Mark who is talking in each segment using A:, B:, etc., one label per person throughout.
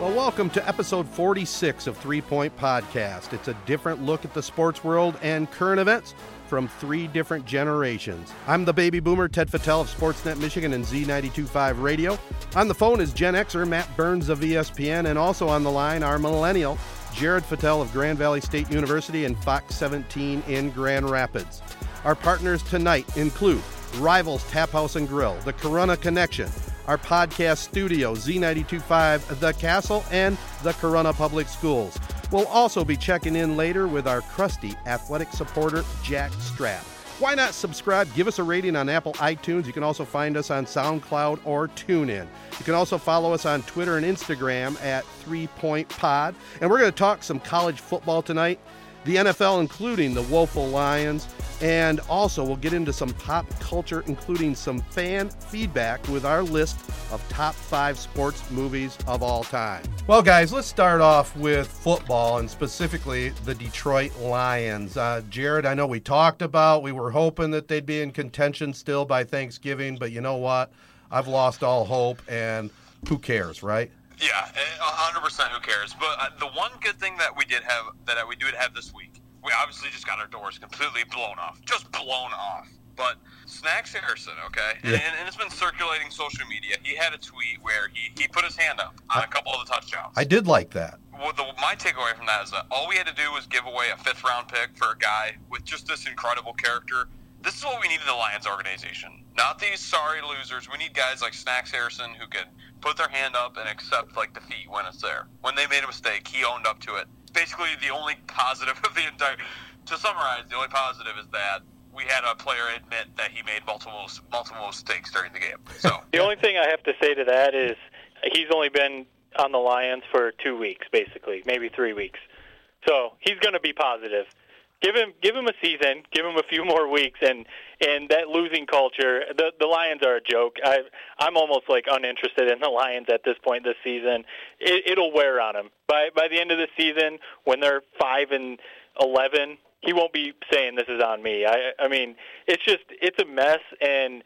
A: Well, welcome to episode 46 of Three Point Podcast. It's a different look at the sports world and current events from three different generations. I'm the baby boomer, Ted Fattel of Sportsnet Michigan and Z925 Radio. On the phone is Gen Xer Matt Burns of ESPN, and also on the line, our millennial, Jared Fattel of Grand Valley State University and Fox 17 in Grand Rapids. Our partners tonight include Rivals Tap House and Grill, The Corunna Connection, our podcast studio, Z925 The Castle, and the Corunna Public Schools. We'll also be checking in later with our crusty athletic supporter, Jack Strapp. Why not subscribe? Give us a rating on Apple iTunes. You can also find us on SoundCloud or TuneIn. You can also follow us on Twitter and Instagram at Three Point Pod. And we're going to talk some college football tonight the NFL, including the Woeful Lions, and also we'll get into some pop culture, including some fan feedback with our list of top five sports movies of all time. Well, guys, let's start off with football and specifically the Detroit Lions. Uh, Jared, I know we talked about, we were hoping that they'd be in contention still by Thanksgiving, but you know what? I've lost all hope, and who cares, right?
B: Yeah, hundred percent. Who cares? But uh, the one good thing that we did have that we did have this week, we obviously just got our doors completely blown off, just blown off. But Snacks Harrison, okay, yeah. and, and, it's been circulating social media. He had a tweet where he, he put his hand up on a couple of the touchdowns.
A: I did like that.
B: Well, the, my takeaway from that is that all we had to do was give away a fifth round pick for a guy with just this incredible character. This is what we need in the Lions organization. Not these sorry losers. We need guys like Snacks Harrison who can put their hand up and accept like defeat when it's there. When they made a mistake, he owned up to it. Basically, the only positive of the entire. To summarize, the only positive is that we had a player admit that he made multiple multiple mistakes during the game. So
C: the only thing I have to say to that is he's only been on the Lions for two weeks, basically, maybe three weeks. So he's going to be positive give him give him a season, give him a few more weeks, and and that losing culture. The the Lions are a joke. I I'm almost like uninterested in the Lions at this point this season. It, it'll wear on him by by the end of the season when they're five and eleven. He won't be saying this is on me. I I mean it's just it's a mess and.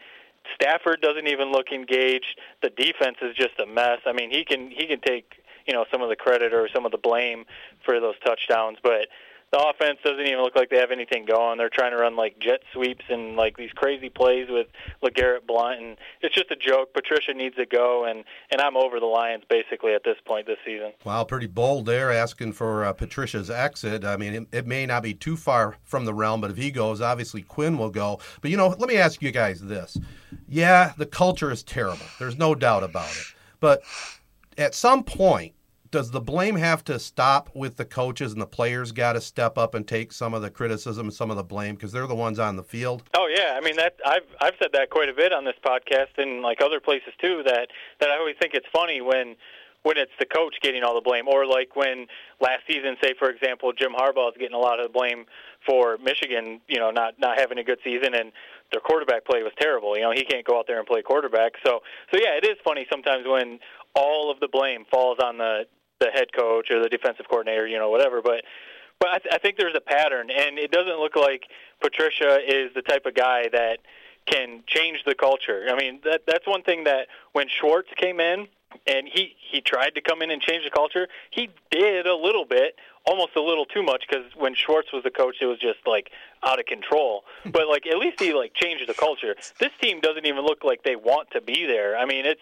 C: Stafford doesn't even look engaged. The defense is just a mess. I mean, he can he can take you know some of the credit or some of the blame for those touchdowns, but the offense doesn't even look like they have anything going. They're trying to run like jet sweeps and like these crazy plays with LeGarrette Blunt, and it's just a joke. Patricia needs to go, and and I'm over the Lions basically at this point this season.
A: Wow, pretty bold there, asking for uh, Patricia's exit. I mean, it, it may not be too far from the realm, but if he goes, obviously Quinn will go. But you know, let me ask you guys this: Yeah, the culture is terrible. There's no doubt about it, but at some point does the blame have to stop with the coaches and the players got to step up and take some of the criticism and some of the blame because they're the ones on the field?
C: Oh yeah, I mean that I've I've said that quite a bit on this podcast and like other places too that that I always think it's funny when when it's the coach getting all the blame or like when last season say for example Jim Harbaugh is getting a lot of the blame for Michigan, you know, not not having a good season and their quarterback play was terrible. You know, he can't go out there and play quarterback. So so yeah, it is funny sometimes when all of the blame falls on the the head coach or the defensive coordinator, you know, whatever. But but I, th- I think there's a pattern, and it doesn't look like Patricia is the type of guy that can change the culture. I mean, that that's one thing that when Schwartz came in and he he tried to come in and change the culture, he did a little bit, almost a little too much because when Schwartz was the coach, it was just like out of control. but like at least he like changed the culture. This team doesn't even look like they want to be there. I mean, it's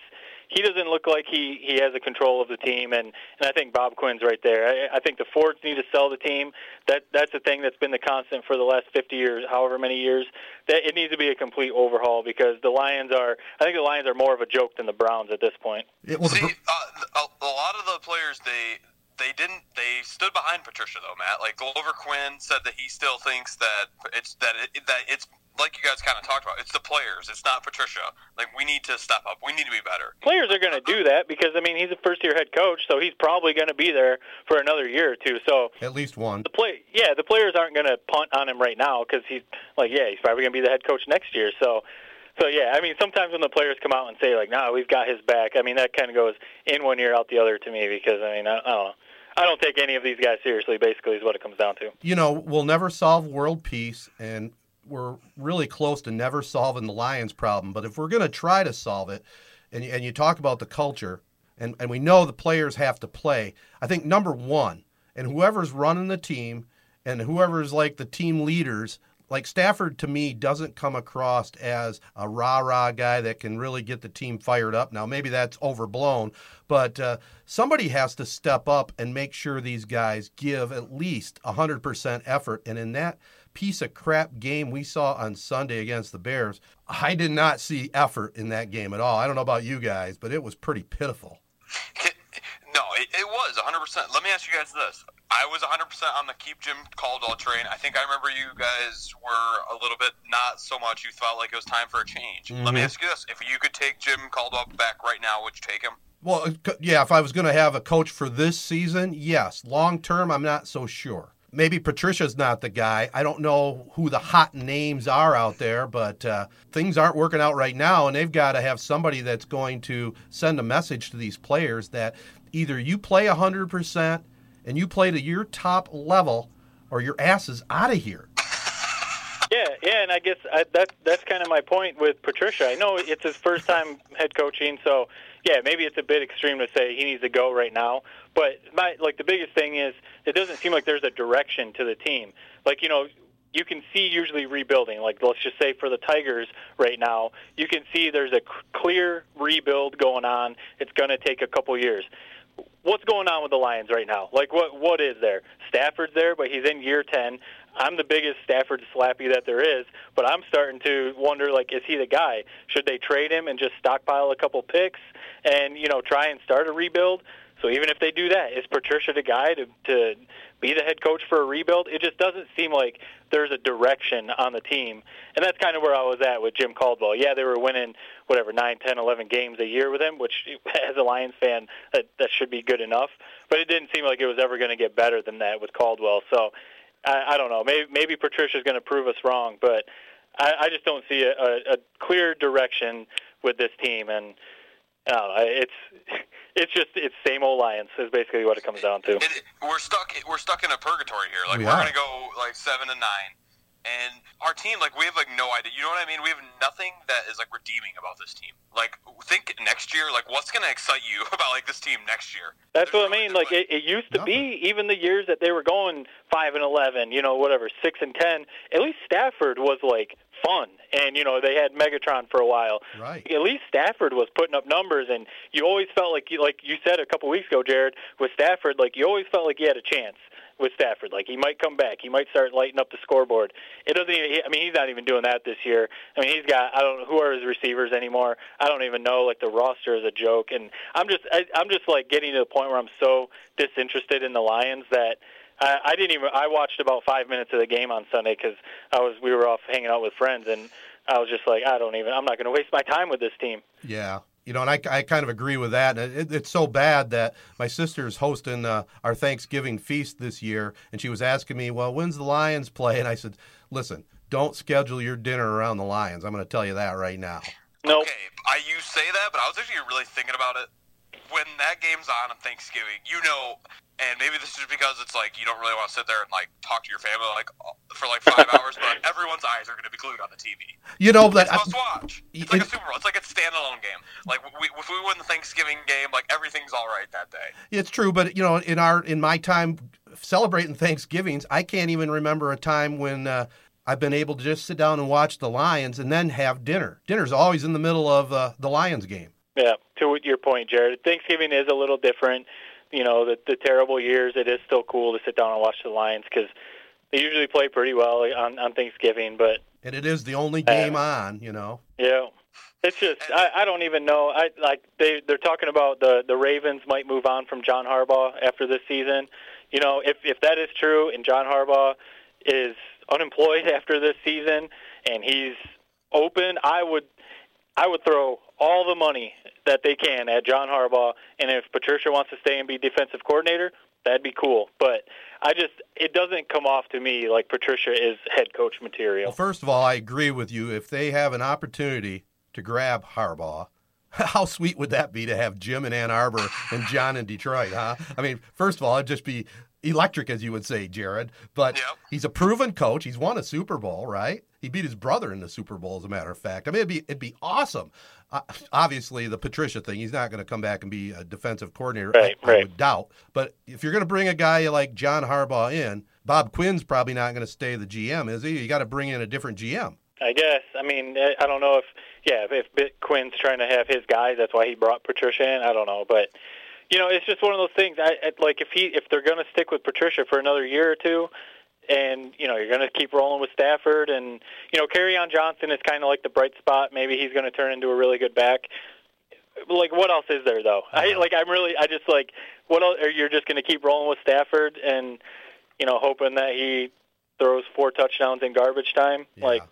C: he doesn't look like he he has a control of the team, and and I think Bob Quinn's right there. I, I think the Fords need to sell the team. That that's the thing that's been the constant for the last 50 years, however many years. That it needs to be a complete overhaul because the Lions are. I think the Lions are more of a joke than the Browns at this point.
B: It, well, See, uh, a, a lot of the players they they didn't they stood behind Patricia though, Matt. Like Glover Quinn said that he still thinks that it's that it, that it's like you guys kind of talked about. It's the players. It's not Patricia. Like we need to step up. We need to be better.
C: Players are going to do that because I mean he's a first year head coach, so he's probably going to be there for another year or two. So
A: at least one.
C: The play, yeah, the players aren't going to punt on him right now because he's like, yeah, he's probably going to be the head coach next year. So. So yeah, I mean, sometimes when the players come out and say like, "No, nah, we've got his back," I mean, that kind of goes in one ear out the other to me because I mean, I, I don't know. I don't take any of these guys seriously. Basically, is what it comes down to.
A: You know, we'll never solve world peace, and we're really close to never solving the Lions problem. But if we're going to try to solve it, and and you talk about the culture, and, and we know the players have to play. I think number one, and whoever's running the team and whoever's like the team leaders, like Stafford to me doesn't come across as a rah rah guy that can really get the team fired up. Now, maybe that's overblown, but uh, somebody has to step up and make sure these guys give at least 100% effort. And in that piece of crap game we saw on Sunday against the Bears, I did not see effort in that game at all. I don't know about you guys, but it was pretty pitiful.
B: No, it, it was 100%. Let me ask you guys this. I was 100% on the keep Jim Caldwell train. I think I remember you guys were a little bit not so much. You felt like it was time for a change. Mm-hmm. Let me ask you this. If you could take Jim Caldwell back right now, would you take him?
A: Well, uh, yeah, if I was going to have a coach for this season, yes. Long term, I'm not so sure. Maybe Patricia's not the guy. I don't know who the hot names are out there, but uh, things aren't working out right now, and they've got to have somebody that's going to send a message to these players that either you play 100% and you play to your top level or your ass is out of here.
C: Yeah, yeah, and I guess I, that that's kind of my point with Patricia. I know it's his first time head coaching, so yeah, maybe it's a bit extreme to say he needs to go right now. But my like the biggest thing is it doesn't seem like there's a direction to the team. Like you know, you can see usually rebuilding. Like let's just say for the Tigers right now, you can see there's a clear rebuild going on. It's going to take a couple years what's going on with the Lions right now? Like, what what is there? Stafford's there, but he's in year ten. I'm the biggest Stafford slappy that there is, but I'm starting to wonder, like, is he the guy? Should they trade him and just stockpile a couple picks and you know try and start a rebuild? So even if they do that, is Patricia the guy to to be the head coach for a rebuild? It just doesn't seem like there's a direction on the team, and that's kind of where I was at with Jim Caldwell. Yeah, they were winning whatever nine, ten, eleven games a year with him, which as a Lions fan that that should be good enough. But it didn't seem like it was ever going to get better than that with Caldwell. So I, I don't know. Maybe maybe Patricia's going to prove us wrong, but I, I just don't see a, a, a clear direction with this team and Oh, it's it's just it's same old Lions is basically what it comes down to.
B: It, we're stuck we're stuck in a purgatory here. Like we are gonna go like seven and nine, and our team like we have like no idea. You know what I mean? We have nothing that is like redeeming about this team. Like think next year, like what's gonna excite you about like this team next year?
C: That's There's what I mean. Like it, it used to nothing. be even the years that they were going five and eleven, you know, whatever six and ten. At least Stafford was like fun. And you know they had Megatron for a while.
A: Right.
C: At least Stafford was putting up numbers, and you always felt like, like you said a couple weeks ago, Jared, with Stafford, like you always felt like he had a chance with Stafford. Like he might come back, he might start lighting up the scoreboard. It doesn't. Even, I mean, he's not even doing that this year. I mean, he's got. I don't know who are his receivers anymore. I don't even know. Like the roster is a joke, and I'm just. I, I'm just like getting to the point where I'm so disinterested in the Lions that I, I didn't even. I watched about five minutes of the game on Sunday because I was. We were off hanging out with friends, and I was just like, I don't even. I'm not going to waste my time with this team.
A: Yeah. You know, and I, I kind of agree with that. And it, it's so bad that my sister's hosting uh, our Thanksgiving feast this year, and she was asking me, "Well, when's the Lions play?" And I said, "Listen, don't schedule your dinner around the Lions. I'm going to tell you that right now."
C: Nope.
B: Okay, I you say that, but I was actually really thinking about it when that game's on on Thanksgiving. You know, and maybe this is because it's like you don't really want to sit there and like talk to your family like for like five hours, but everyone's eyes are going to be glued on the TV.
A: You know
B: that must watch. It's like a Super Bowl. It's like a standalone game. Like we, if we win the Thanksgiving game, like everything's all right that day.
A: It's true, but you know, in our in my time celebrating Thanksgivings, I can't even remember a time when. Uh, I've been able to just sit down and watch the Lions and then have dinner. Dinner's always in the middle of uh, the Lions game.
C: Yeah, to your point, Jared. Thanksgiving is a little different you know the the terrible years, it is still cool to sit down and watch the Lions because they usually play pretty well on on Thanksgiving. But
A: and it is the only game uh, on, you know.
C: Yeah, it's just I, I don't even know. I like they they're talking about the the Ravens might move on from John Harbaugh after this season. You know, if if that is true and John Harbaugh is unemployed after this season and he's open, I would I would throw all the money that they can at John Harbaugh, and if Patricia wants to stay and be defensive coordinator, that'd be cool. But I just it doesn't come off to me like Patricia is head coach material.
A: Well, first of all, I agree with you. If they have an opportunity to grab Harbaugh, how sweet would that be to have Jim in Ann Arbor and John in Detroit, huh? I mean, first of all, it'd just be electric, as you would say, Jared. But
B: Yep.
A: he's a proven coach. He's won a Super Bowl, right? He beat his brother in the Super Bowl, as a matter of fact. I mean, it'd be it'd be awesome. Uh, obviously, the Patricia thing, he's not going to come back and be a defensive coordinator.
C: Right,
A: I, I
C: right.
A: would doubt. But if you're going to bring a guy like John Harbaugh in, Bob Quinn's probably not going to stay the GM, is he? You got to bring in a different GM.
C: I guess. I mean, I I don't know if yeah, if, if Bob Quinn's trying to have his guys, that's why he brought Patricia in. I don't know, but you know, it's just one of those things. I, like if he if they're going to stick with Patricia for another year or two, and you know you're going to keep rolling with Stafford, and you know, on Johnson is kind of like the bright spot. Maybe he's going to turn into a really good back. Like what else is there though? I uh-huh. like I'm really I just like what else? Or you're just going to keep rolling with Stafford and you know hoping that he throws four touchdowns in garbage time. Like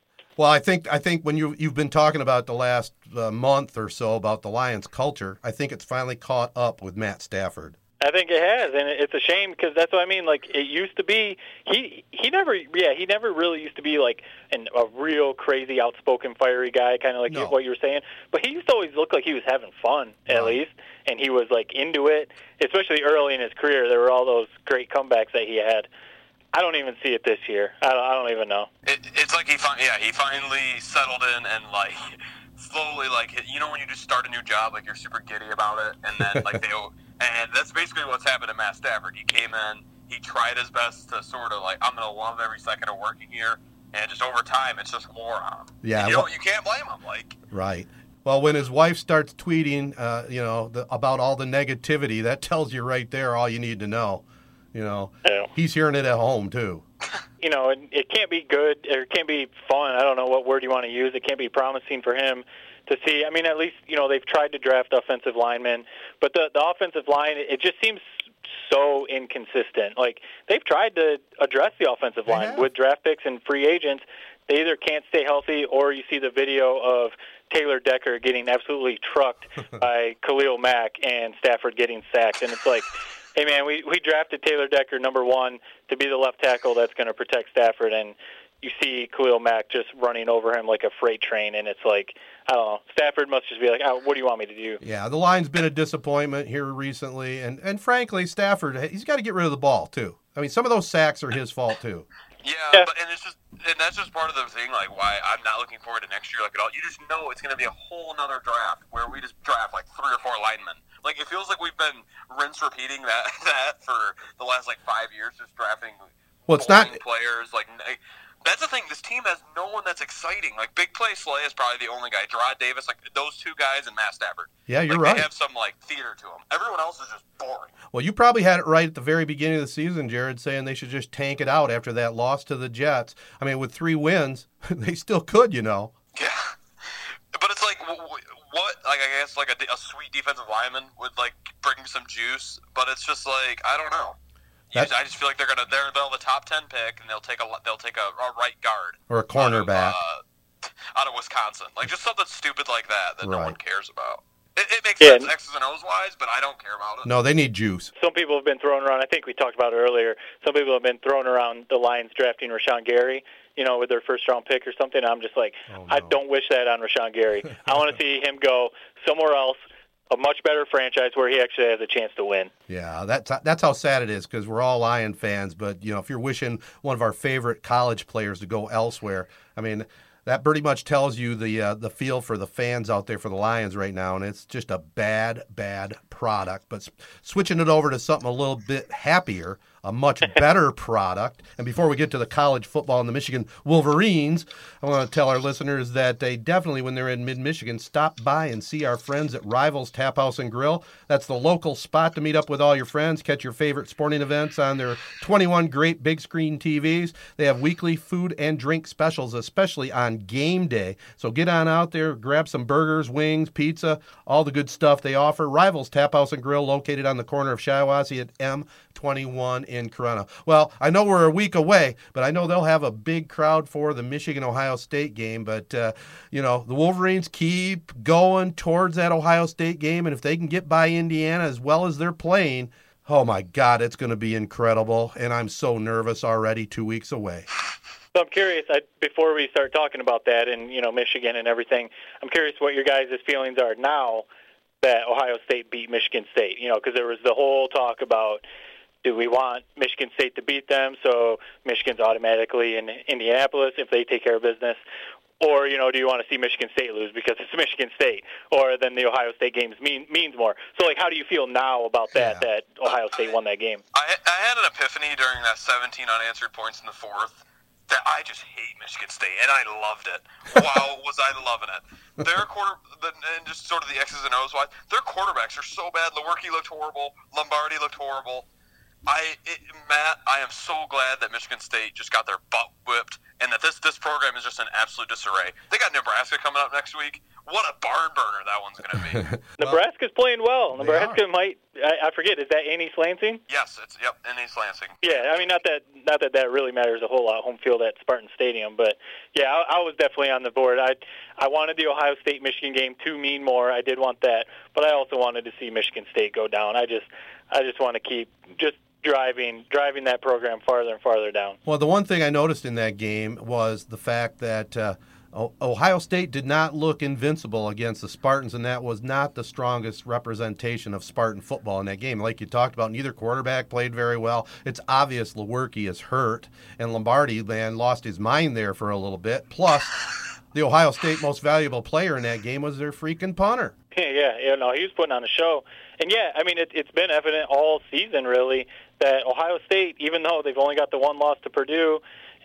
A: Well, I think I think when you you've been talking about the last uh, month or so about the Lions culture, I think it's finally caught up with Matt Stafford.
C: I think it has, and it's a shame because that's what I mean. Like it used to be, he he never, yeah, he never really used to be like an, a real crazy, outspoken, fiery guy, kind of like
A: No.
C: what you were saying. But he used to always look like he was having fun, at
A: Right.
C: least, and he was like into it. Especially early in his career, there were all those great comebacks that he had. I don't even see it this year. I don't, I don't even know.
B: It, it's like he fin- yeah he finally settled in and like slowly like you know when you just start a new job like you're super giddy about it and then like they and that's basically what's happened to Matt Stafford. He came in, he tried his best to sort of like I'm gonna love every second of working here, and just over time it's just wore on him.
A: Yeah,
B: And you
A: well-
B: know you can't blame him. Like
A: Right. Well, when his wife starts tweeting, uh, you know, the, about all the negativity, that tells you right there all you need to know. You know,
C: Yeah.
A: he's hearing it at home too.
C: you know, it, it can't be good or it can't be fun. I don't know what word you want to use. It can't be promising for him to see. I mean, at least you know they've tried to draft offensive linemen, but the the offensive line it just seems so inconsistent. Like they've tried to address the offensive
A: They
C: line
A: have.
C: with draft picks and free agents. They either can't stay healthy, or you see the video of Taylor Decker getting absolutely trucked by Khalil Mack and Stafford getting sacked, and it's like. Hey man, we we drafted Taylor Decker number one to be the left tackle that's going to protect Stafford, and you see Khalil Mack just running over him like a freight train, and it's like I don't know. Stafford must just be like, oh, what do you want me to do?
A: Yeah, the line's been a disappointment here recently, and and frankly, Stafford he's got to get rid of the ball too. I mean, some of those sacks are his fault too.
B: Yeah,
C: Yeah.
B: but and it's just and that's just part of the thing, like why I'm not looking forward to next year like at all. You just know it's gonna be a whole another draft where we just draft like three or four linemen. Like it feels like we've been rinse repeating that that for the last like five years, just drafting
A: Well, it's not.
B: players. Like that's the thing. This team has no one that's exciting. Like big play Slay is probably the only guy. Jarrad Davis, like those two guys, and Matt Stafford.
A: Yeah, you're
B: like,
A: right.
B: They have some like theater to them. Everyone else is just boring.
A: Well, you probably had it right at the very beginning of the season, Jared, saying they should just tank it out after that loss to the Jets. I mean, with three wins, they still could, you know.
B: Yeah, but it's like wh- wh- what? Like I guess like a, a sweet defensive lineman would like bring some juice, but it's just like I don't know. You
A: That-
B: just- I just feel like they're gonna they're they'll have the top ten pick and they'll take a they'll take a, a right guard
A: Or a
B: out
A: cornerback.
B: uh, out of Wisconsin, like just something stupid like that that no one cares about. It, it makes
C: Yeah.
B: sense X's and O's wise, but I don't care about it.
A: No, they need juice.
C: Some people have been throwing around. I think we talked about it earlier. Some people have been throwing around the Lions drafting Rashan Gary, you know, with their first round pick or something. I'm just like,
A: Oh,
C: I don't wish that on Rashan Gary. I want to see him go somewhere else, a much better franchise where he actually has a chance to win.
A: Yeah, that's that's how sad it is because we're all Lion fans. But you know, if you're wishing one of our favorite college players to go elsewhere, I mean, that pretty much tells you the uh, the feel for the fans out there for the Lions right now, and it's just a bad, bad product. But switching it over to something a little bit happier, a much better product. And before we get to the college football and the Michigan Wolverines, I want to tell our listeners that they definitely, when they're in mid Michigan, stop by and see our friends at Rivals Tap House and Grill. That's the local spot to meet up with all your friends, catch your favorite sporting events on their 21 great big screen TVs. They have weekly food and drink specials, especially on game day. So get on out there, grab some burgers, wings, pizza, all the good stuff they offer. Rivals Tap House and Grill, located on the corner of Shiawassee at M21 in Corunna. Well, I know we're a week away, but I know they'll have a big crowd for the Michigan Ohio State game. But, uh, you know, the Wolverines keep going towards that Ohio State game. And if they can get by Indiana as well as they're playing, oh my God, it's going to be incredible. And I'm so nervous already, two weeks away.
C: So I'm curious. I, before we start talking about that and you know Michigan and everything, I'm curious what your guys' feelings are now that Ohio State beat Michigan State. You know, because there was the whole talk about do we want Michigan State to beat them so Michigan's automatically in Indianapolis if they take care of business? Or you know, do you want to see Michigan State lose because it's Michigan State, or then the Ohio State games mean means more? So, like, how do you feel now about that?
A: Yeah.
C: That Ohio State won that game?
B: I, I had an epiphany during that 17 unanswered points in the fourth that I just hate Michigan State, and I loved it. wow, was I loving it? Their quarter, the, and just sort of the X's and O's wise, their quarterbacks are so bad. Lewerke looked horrible. Lombardi looked horrible. I, it, Matt, I am so glad that Michigan State just got their butt whipped, and that this this program is just in absolute disarray. They got Nebraska coming up next week. What a barn burner that one's going to be.
C: Nebraska's playing well.
A: They
C: Nebraska might. I, I forget. Is that Annie Lansing?
B: yes, it's yep, in East Lansing.
C: Yeah, I mean, not that not that that really matters a whole lot. Home field at Spartan Stadium, but yeah, I, I was definitely on the board. I I wanted the Ohio State Michigan game to mean more. I did want that, but I also wanted to see Michigan State go down. I just I just want to keep just driving driving that program farther and farther down.
A: Well, the one thing I noticed in that game was the fact that uh, Ohio State did not look invincible against the Spartans, and that was not the strongest representation of Spartan football in that game. Like you talked about, neither quarterback played very well. It's obvious Lewerke is hurt, and Lombardi, man, lost his mind there for a little bit. Plus, the Ohio State most valuable player in that game was their freaking punter.
C: yeah, yeah, you know, he was putting on a show. And yeah, I mean, it, it's been evident all season, really, that Ohio State, even though they've only got the one loss to Purdue,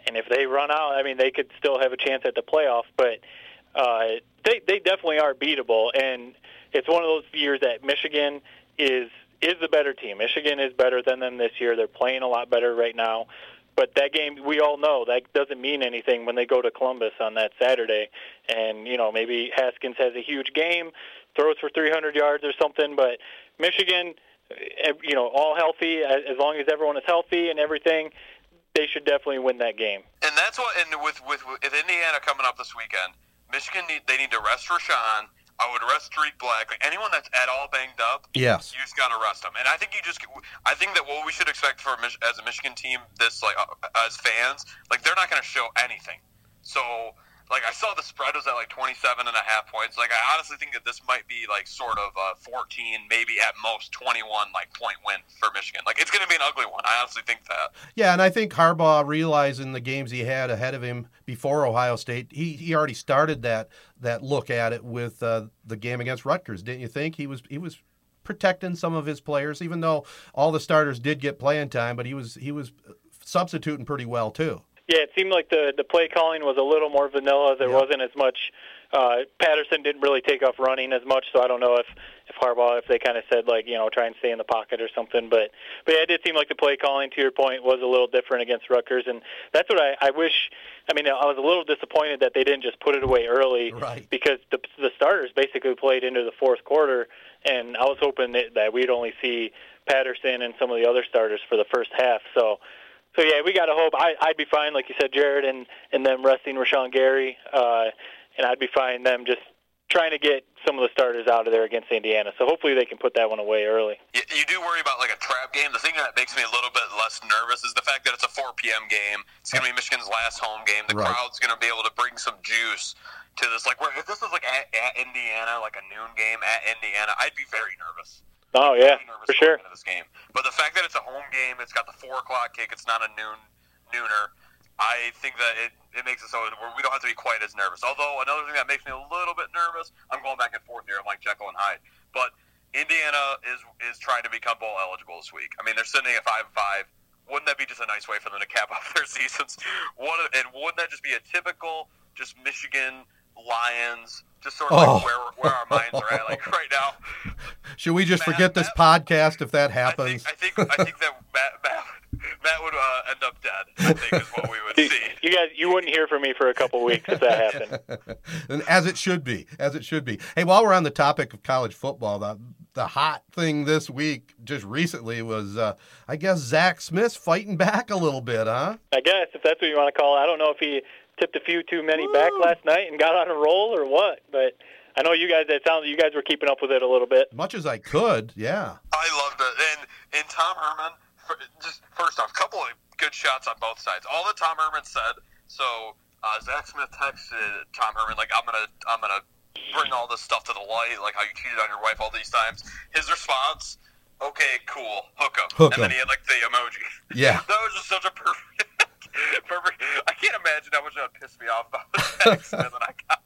C: and if they run out, I mean, they could still have a chance at the playoff. But uh, they they definitely are beatable, and it's one of those years that Michigan is is the better team. Michigan is better than them this year. They're playing a lot better right now. But that game, we all know that doesn't mean anything when they go to Columbus on that Saturday. And you know, maybe Haskins has a huge game, throws for 300 yards or something. But Michigan, you know, all healthy as as long as everyone is healthy and everything, they should definitely win that game.
B: And that's what. And with with with Indiana coming up this weekend, Michigan need they need to rest Rashan. I would rest Tarik Black. Like anyone that's at all banged up,
A: Yes.
B: you just got to rest them. And I think you just. I think that what we should expect for Mich- as a Michigan team, this like uh, as fans, like they're not going to show anything. So. Like I saw the spread was at like 27 and a half points. Like I honestly think that this might be like sort of a 14, maybe at most 21 like point win for Michigan. Like it's going to be an ugly one. I honestly think that.
A: Yeah, and I think Harbaugh realizing the games he had ahead of him before Ohio State, he, he already started that that look at it with uh, the game against Rutgers, didn't you think? He was he was protecting some of his players, even though all the starters did get playing time, but he was he was substituting pretty well too.
C: Yeah, it seemed like the the play calling was a little more vanilla. There
A: Yeah.
C: wasn't as much. Uh, Patterson didn't really take off running as much, so I don't know if if Harbaugh if they kind of said like you know try and stay in the pocket or something. But but yeah, it did seem like the play calling to your point was a little different against Rutgers, and that's what I, I wish. I mean, I was a little disappointed that they didn't just put it away early
A: Right.
C: because the the starters basically played into the fourth quarter, and I was hoping that, that we'd only see Patterson and some of the other starters for the first half. So. So yeah, we got to hope. I, I'd be fine, like you said, Jared, and and them resting Rashan Gary, uh, and I'd be fine them just trying to get some of the starters out of there against Indiana. So hopefully they can put that one away early.
B: You, you do worry about like a trap game. The thing that makes me a little bit less nervous is the fact that it's a 4 p.m. game. It's going to be Michigan's last home game. The
A: Right.
B: crowd's going to be able to bring some juice to this. Like, where, if this was like at, at Indiana, like a noon game at Indiana, I'd be very nervous.
C: Oh yeah, for sure.
B: into this game. But the fact that it's a home game, it's got the four o'clock kick. It's not a noon nooner. I think that it, it makes it so we don't have to be quite as nervous. Although another thing that makes me a little bit nervous, I'm going back and forth here. I'm like Jekyll and Hyde, but Indiana is is trying to become bowl eligible this week. I mean, they're sitting at five and five. Wouldn't that be just a nice way for them to cap off their seasons? What and wouldn't that just be a typical just Michigan Lions, just sort of
A: Oh.
B: like where where our minds are at, like right now.
A: Should we just
B: Matt-
A: forget this
B: Matt-
A: podcast if that
B: I
A: happens?
B: think I think I think that Matt Matt, Matt would uh, end up dead. I think is what we would
C: You,
B: see.
C: you guys, you wouldn't hear from me for a couple weeks if that happened.
A: and as it should be, as it should be. Hey, while we're on the topic of college football, the the hot thing this week, just recently, was uh, I guess Zach Smith fighting back a little bit, huh?
C: I guess if that's what you want to call it. I don't know if he tipped a few too many back last night and got on a roll or what, but I know you guys. It sounds you guys were keeping up with it a little bit.
A: Much as I could, yeah.
B: I loved it, and and Tom Herman. fir- Just first off, couple of good shots on both sides. All that Tom Herman said. So uh, Zach Smith texted Tom Herman like, "I'm gonna, I'm gonna bring all this stuff to the light, like how you cheated on your wife all these times." His response okay, cool, hook up,"
A: Hook
B: and
A: 'em.
B: then he had like the emoji.
A: Yeah.
B: that was just such a perfect, perfect. I can't imagine how much that would piss me off about the text, and I got,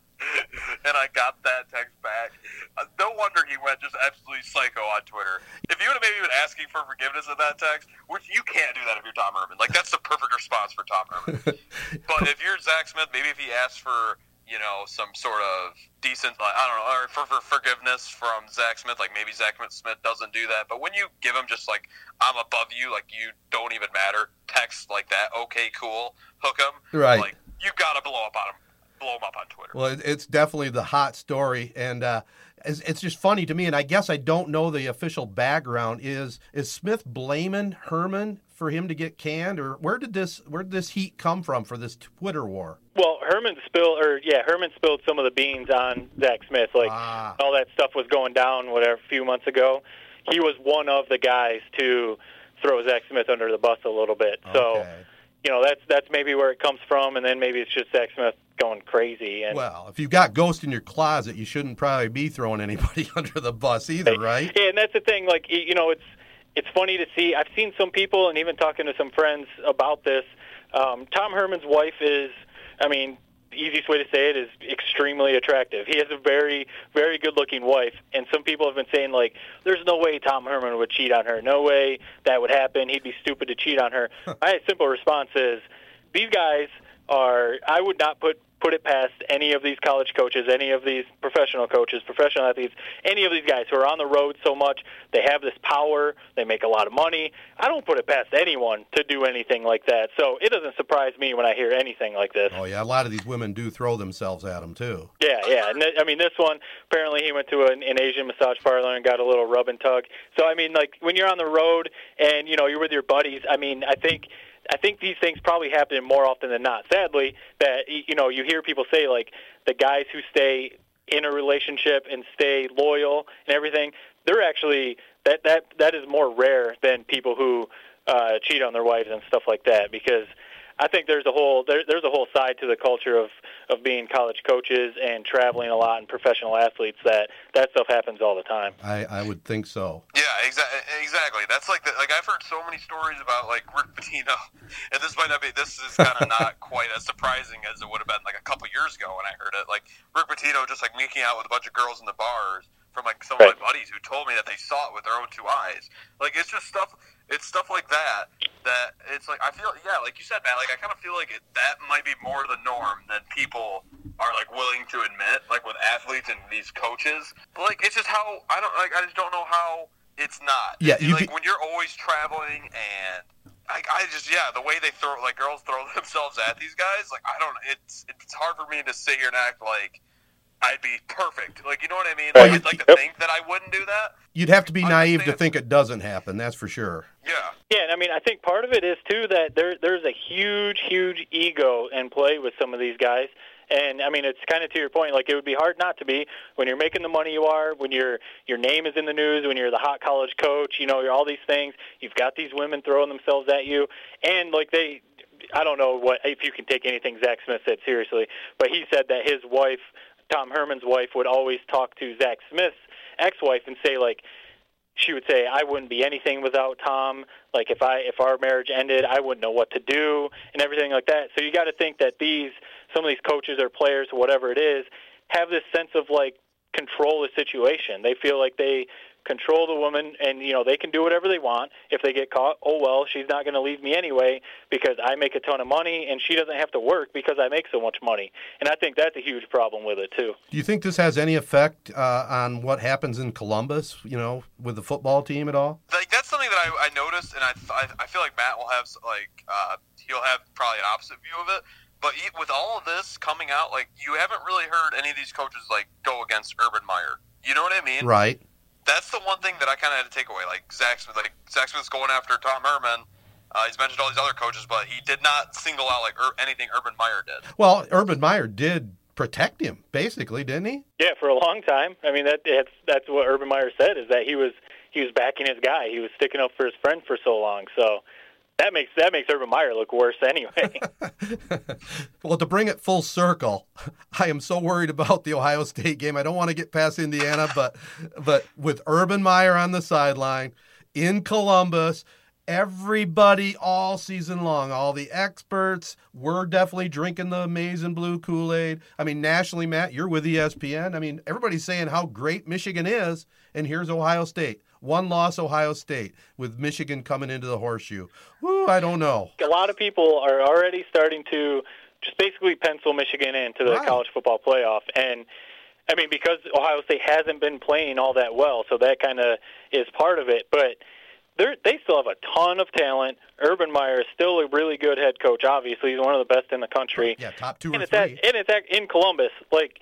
B: and I got that text back. Uh, no wonder he went just absolutely psycho on Twitter. If you would have maybe been asking for forgiveness in that text, which you can't do that if you're Tom Herman. Like that's the perfect response for Tom Herman. but if you're Zach Smith, maybe if he asked for you know some sort of decent, like, I don't know, or for, for forgiveness from Zach Smith, like maybe Zach Smith doesn't do that. But when you give him just like I'm above you, like you don't even matter, text like that, okay, cool, hook him,
A: Right.
B: Like you gotta blow up on him, blow him up on Twitter.
A: Well, it's definitely the hot story, and uh, it's, it's just funny to me. And I guess I don't know the official background. Is is Smith blaming Herman for him to get canned, or where did this where did this heat come from for this Twitter war?
C: Well, Herman spilled, or yeah, Herman spilled some of the beans on Zach Smith. Like
A: Ah.
C: all that stuff was going down, whatever, a few months ago. He was one of the guys to throw Zach Smith under the bus a little bit. So,
A: Okay.
C: you know, that's that's maybe where it comes from, and then maybe it's just Zach Smith going crazy. And
A: Well, if you've got ghost in your closet, you shouldn't probably be throwing anybody under the bus either, right?
C: Yeah, and that's the thing. Like you know, it's it's funny to see. I've seen some people, and even talking to some friends about this. Um, Tom Herman's wife is, I mean, the easiest way to say it is extremely attractive. He has a very, very good-looking wife, and some people have been saying like, "There's no way Tom Herman would cheat on her. No way that would happen. He'd be stupid to cheat on her." My simple response is, these guys are. I would not put put it past any of these college coaches, any of these professional coaches, professional athletes, any of these guys who are on the road so much. They have this power. They make a lot of money. I don't put it past anyone to do anything like that. So it doesn't surprise me when I hear anything like this.
A: Oh yeah, a lot of these women do throw themselves at him too.
C: Yeah, yeah. And th- I mean, this one apparently he went to an, an Asian massage parlor and got a little rub and tug. So I mean, like when you're on the road and you know you're with your buddies. I mean, I think I think these things probably happen more often than not. Sadly, that you know you hear people say like the guys who stay in a relationship and stay loyal and everything. They're actually that that that is more rare than people who uh, cheat on their wives and stuff like that because. I think there's a whole there, there's a whole side to the culture of of being college coaches and traveling a lot and professional athletes that that stuff happens all the time.
A: I, I would think so.
B: Yeah, exactly. Exactly. That's like the, like I've heard so many stories about like Rick Pitino, and this might not be. This is kind of not quite as surprising as it would have been like a couple years ago when I heard it. Like Rick Pitino just like making out with a bunch of girls in the bars from like some of my buddies who told me that they saw it with their own two eyes. Like it's just stuff. It's stuff like that that it's like I feel yeah, like you said, Matt. Like I kind of feel like it, that might be more the norm than people are like willing to admit, like with athletes and these coaches. But like it's just how I don't like. I just don't know how it's not.
A: Yeah, you
B: like
A: could-
B: when you're always traveling and. I, I just yeah the way they throw like girls throw themselves at these guys like I don't it's it's hard for me to sit here and act like I'd be perfect like you know what I mean
C: oh,
B: like, I'd like to
C: Yep.
B: think that I wouldn't do that
A: You'd have to be
B: I
A: naive to think it doesn't happen. That's for sure.
B: yeah
C: Yeah, and I mean I think part of it is too that there there's a huge huge ego in play with some of these guys. And I mean, it's kind of to your point. Like it would be hard not to be when you're making the money you are, when your your name is in the news, when you're the hot college coach. You know, you're all these things. You've got these women throwing themselves at you, and like they, I don't know what if you can take anything Zach Smith said seriously, but he said that his wife, Tom Herman's wife, would always talk to Zach Smith's ex-wife and say like, she would say, "I wouldn't be anything without Tom. Like if I if our marriage ended, I wouldn't know what to do and everything like that." So you got to think that these some of these coaches or players, whatever it is, have this sense of like control the situation. They feel like they control the woman, and you know they can do whatever they want. If they get caught, oh well, she's not going to leave me anyway because I make a ton of money, and she doesn't have to work because I make so much money. And I think that's a huge problem with it too.
A: Do you think this has any effect uh, on what happens in Columbus? You know, with the football team at all?
B: like that's something that I, I noticed, and I, I I feel like Matt will have like uh, he'll have probably an opposite view of it. But with all of this coming out, like you haven't really heard any of these coaches like go against Urban Meyer. You know what I mean?
A: Right.
B: That's the one thing that I kind of had to take away. Like Zach Smith, like Zach Smith's going after Tom Herman. Uh, he's mentioned all these other coaches, but he did not single out like Ur- anything Urban Meyer did.
A: Well, Urban Meyer did protect him, basically, didn't he?
C: Yeah, for a long time. I mean, that that's that's what Urban Meyer said is that he was he was backing his guy. He was sticking up for his friend for so long. So that makes that makes Urban Meyer look worse anyway.
A: well, to bring it full circle, I am so worried about the Ohio State game. I don't want to get past Indiana, but but with Urban Meyer on the sideline, in Columbus. Everybody all season long, all the experts, we're definitely drinking the amazing blue Kool Aid. I mean, nationally, Matt, you're with ESPN. I mean, everybody's saying how great Michigan is, and here's Ohio State. One loss, Ohio State, with Michigan coming into the horseshoe. Woo, I don't know.
C: A lot of people are already starting to just basically pencil Michigan into the
A: Right.
C: college football playoff. And I mean, because Ohio State hasn't been playing all that well, so that kind of is part of it. But they're, they still have a ton of talent. Urban Meyer is still a really good head coach. Obviously, he's one of the best in the country.
A: Yeah, top two
C: and
A: or
C: it's at,
A: three.
C: and it's at, in Columbus. Like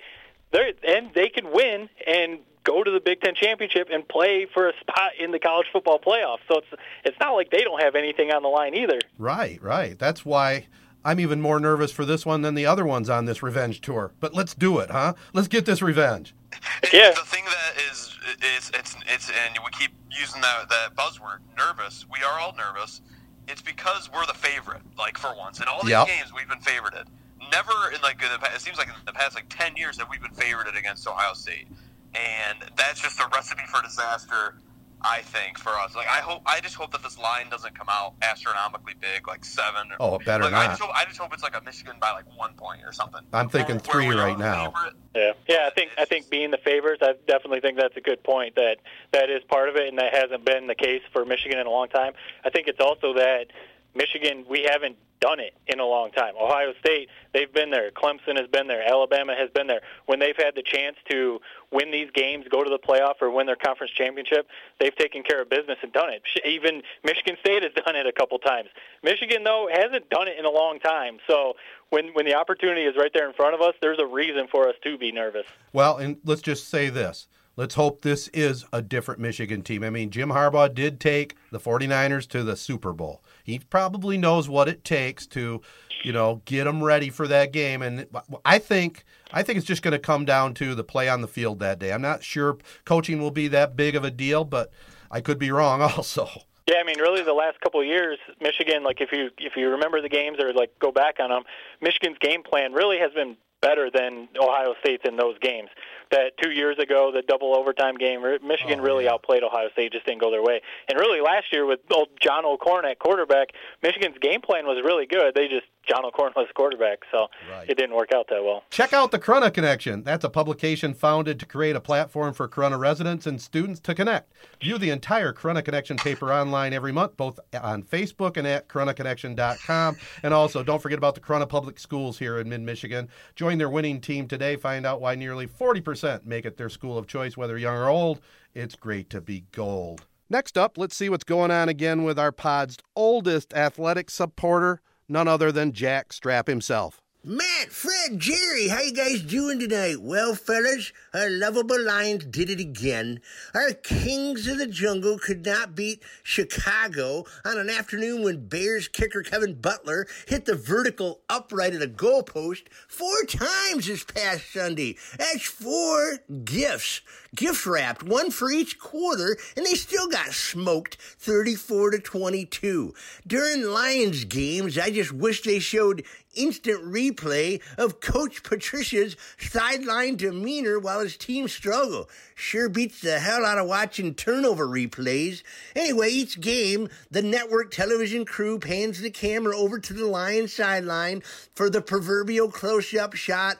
C: they and they can win and go to the Big Ten championship and play for a spot in the college football playoff. So it's it's not like they don't have anything on the line either.
A: Right, right. That's why I'm even more nervous for this one than the other ones on this revenge tour. But let's do it, huh? Let's get this revenge.
B: And
C: Yeah.
B: The thing that is is it's it's and we keep using that that buzzword nervous. We are all nervous. It's because we're the favorite. Like for once in all these
A: Yep.
B: games, we've been favorited. Never in like the, pa- it seems like in the past like ten years that we've been favorited against Ohio State, and that's just a recipe for disaster. I think for us, like I hope, I just hope that this line doesn't come out astronomically big, like seven. Or,
A: Oh, better
B: like, I
A: not.
B: just, hope, I just hope it's like a Michigan by like one point or something.
A: I'm thinking
B: Where
A: three
B: we
A: right now.
B: favorite.
C: Yeah, yeah. I think I think being the favorites, I definitely think that's a good point. That that is part of it, and that hasn't been the case for Michigan in a long time. I think it's also that Michigan we haven't done it in a long time. Ohio State, they've been there. Clemson has been there. Alabama has been there. When they've had the chance to win these games, go to the playoff, or win their conference championship, they've taken care of business and done it. Even Michigan State has done it a couple times. Michigan, though, hasn't done it in a long time. So when when the opportunity is right there in front of us, there's a reason for us to be nervous.
A: Well, and let's just say this. Let's hope this is a different Michigan team. I mean, Jim Harbaugh did take the 49ers to the Super Bowl. He probably knows what it takes to, you know, get them ready for that game and I think I think it's just going to come down to the play on the field that day. I'm not sure coaching will be that big of a deal, but I could be wrong also.
C: Yeah, I mean, really, the last couple of years, Michigan, like if you if you remember the games or like go back on them, Michigan's game plan really has been better than Ohio State's in those games. That two years ago, the double overtime game, Michigan
A: Oh,
C: really
A: yeah.
C: outplayed Ohio State, just didn't go their way. And really, last year with old John O'Korn at quarterback, Michigan's game plan was really good. They just John O'Korn was quarterback, so
A: Right.
C: it didn't work out that well.
A: Check out the Corunna Connection. That's a publication founded to create a platform for Corunna residents and students to connect. View the entire Corunna Connection paper online every month, both on Facebook and at CorunnaConnection.com. And also, don't forget about the Corunna Public Schools here in mid Michigan. Join their winning team today. Find out why nearly 40% make it their school of choice, whether young or old. It's great to be gold. Next up, let's see what's going on again with our pod's oldest athletic supporter, none other than Jack Strap himself.
D: Matt, Fred, Jerry, how you guys doing tonight? Well, fellas, our lovable Lions did it again. Our kings of the jungle could not beat Chicago on an afternoon when Bears kicker Kevin Butler hit the vertical upright of the goalpost four times this past Sunday. That's four gifts. Gift wrapped, one for each quarter, and they still got smoked 34 to 22. During Lions games, I just wish they showed instant replay of Coach Patricia's sideline demeanor while his team struggle. Sure beats the hell out of watching turnover replays. Anyway, each game, the network television crew pans the camera over to the Lions sideline for the proverbial close-up shot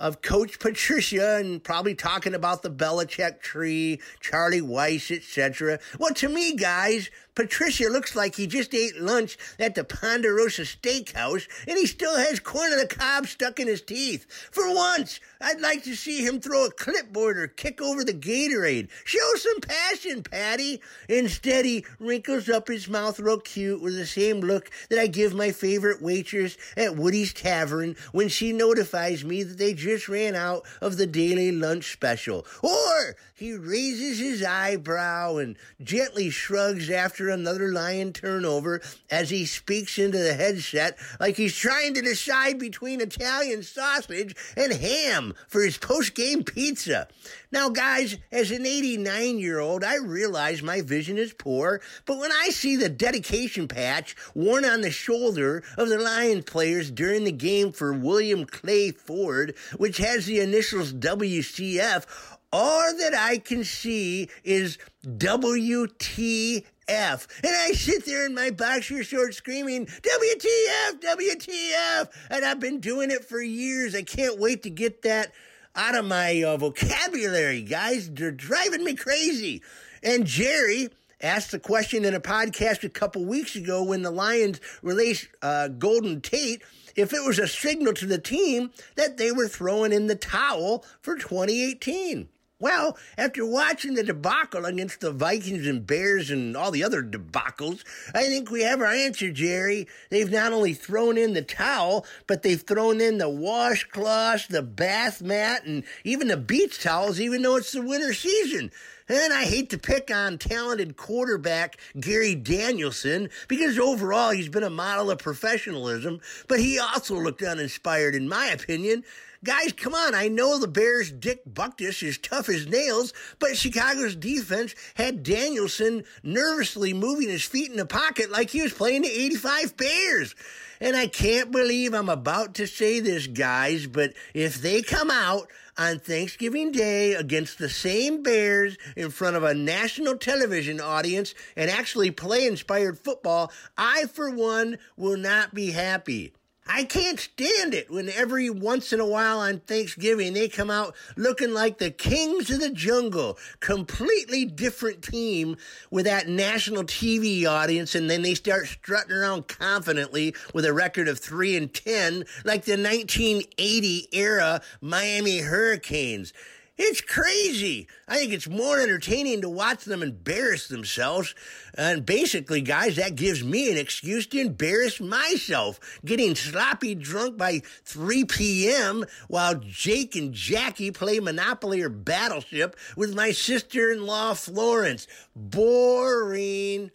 D: of Coach Patricia and probably talking about the Belichick tree, Charlie Weis, etc. Well, to me, guys, Patricia looks like he just ate lunch at the Ponderosa Steakhouse and he still has corn on the cob stuck in his teeth. For once, I'd like to see him throw a clipboard or kick over the Gatorade. Show some passion, Patty. Instead, he wrinkles up his mouth real cute with the same look that I give my favorite waitress at Woody's Tavern when she notifies me that they just ran out of the daily lunch special. Or he raises his eyebrow and gently shrugs after another lion turnover as he speaks into the headset like he's trying to decide between Italian sausage and ham for his post-game pizza. Now, guys, as an 89 year old, I realize my vision is poor, but when I see the dedication patch worn on the shoulder of the Lions players during the game for William Clay Ford, which has the initials WCF, all that I can see is WTF. And I sit there in my boxer shorts screaming, WTF, WTF. And I've been doing it for years. I can't wait to get that out of my uh, vocabulary, guys. They're driving me crazy. And Jerry asked the question in a podcast a couple weeks ago when the Lions released uh, Golden Tate if it was a signal to the team that they were throwing in the towel for 2018. Well, after watching the debacle against the Vikings and Bears and all the other debacles, I think we have our answer, Jerry. They've not only thrown in the towel, but they've thrown in the washcloths, the bath mat, and even the beach towels, even though it's the winter season. And I hate to pick on talented quarterback Gary Danielson because overall he's been a model of professionalism, but he also looked uninspired, in my opinion. Guys, come on. I know the Bears' Dick Butkus is tough as nails, but Chicago's defense had Danielson nervously moving his feet in the pocket like he was playing the 85 Bears. And I can't believe I'm about to say this, guys, but if they come out on Thanksgiving Day against the same Bears in front of a national television audience and actually play inspired football, I, for one, will not be happy. I can't stand it when every once in a while on Thanksgiving they come out looking like the kings of the jungle, completely different team with that national TV audience, and then they start strutting around confidently with a record of 3 and 10 like the 1980 era Miami Hurricanes. It's crazy. I think it's more entertaining to watch them embarrass themselves. And basically, guys, that gives me an excuse to embarrass myself. Getting sloppy drunk by 3 p.m. while Jake and Jackie play Monopoly or Battleship with my sister in law, Florence. Boring.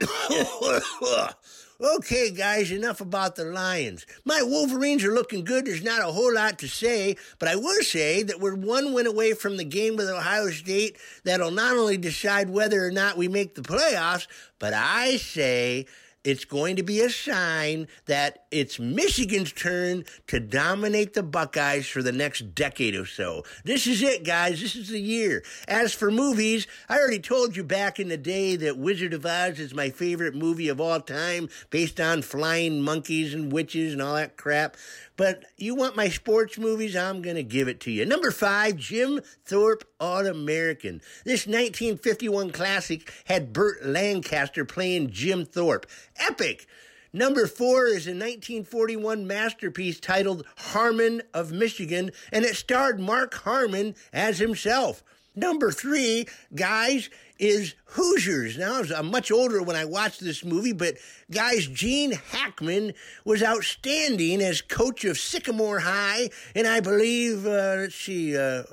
D: Okay, guys, enough about the Lions. My Wolverines are looking good. There's not a whole lot to say, but I will say that we're one win away from the game with Ohio State that'll not only decide whether or not we make the playoffs, but I say it's going to be a sign that it's Michigan's turn to dominate the Buckeyes for the next decade or so. This is it, guys. This is the year. As for movies, I already told you back in the day that Wizard of Oz is my favorite movie of all time, based on flying monkeys and witches and all that crap. But you want my sports movies? I'm going to give it to you. Number five, Jim Thorpe All American. This 1951 classic had Burt Lancaster playing Jim Thorpe. Epic! Number four is a 1941 masterpiece titled Harmon of Michigan, and it starred Mark Harmon as himself. Number three, guys, is Hoosiers. Now, I'm much older when I watched this movie, but guys, Gene Hackman was outstanding as coach of Sycamore High, and I believe, uh, let's see, uh,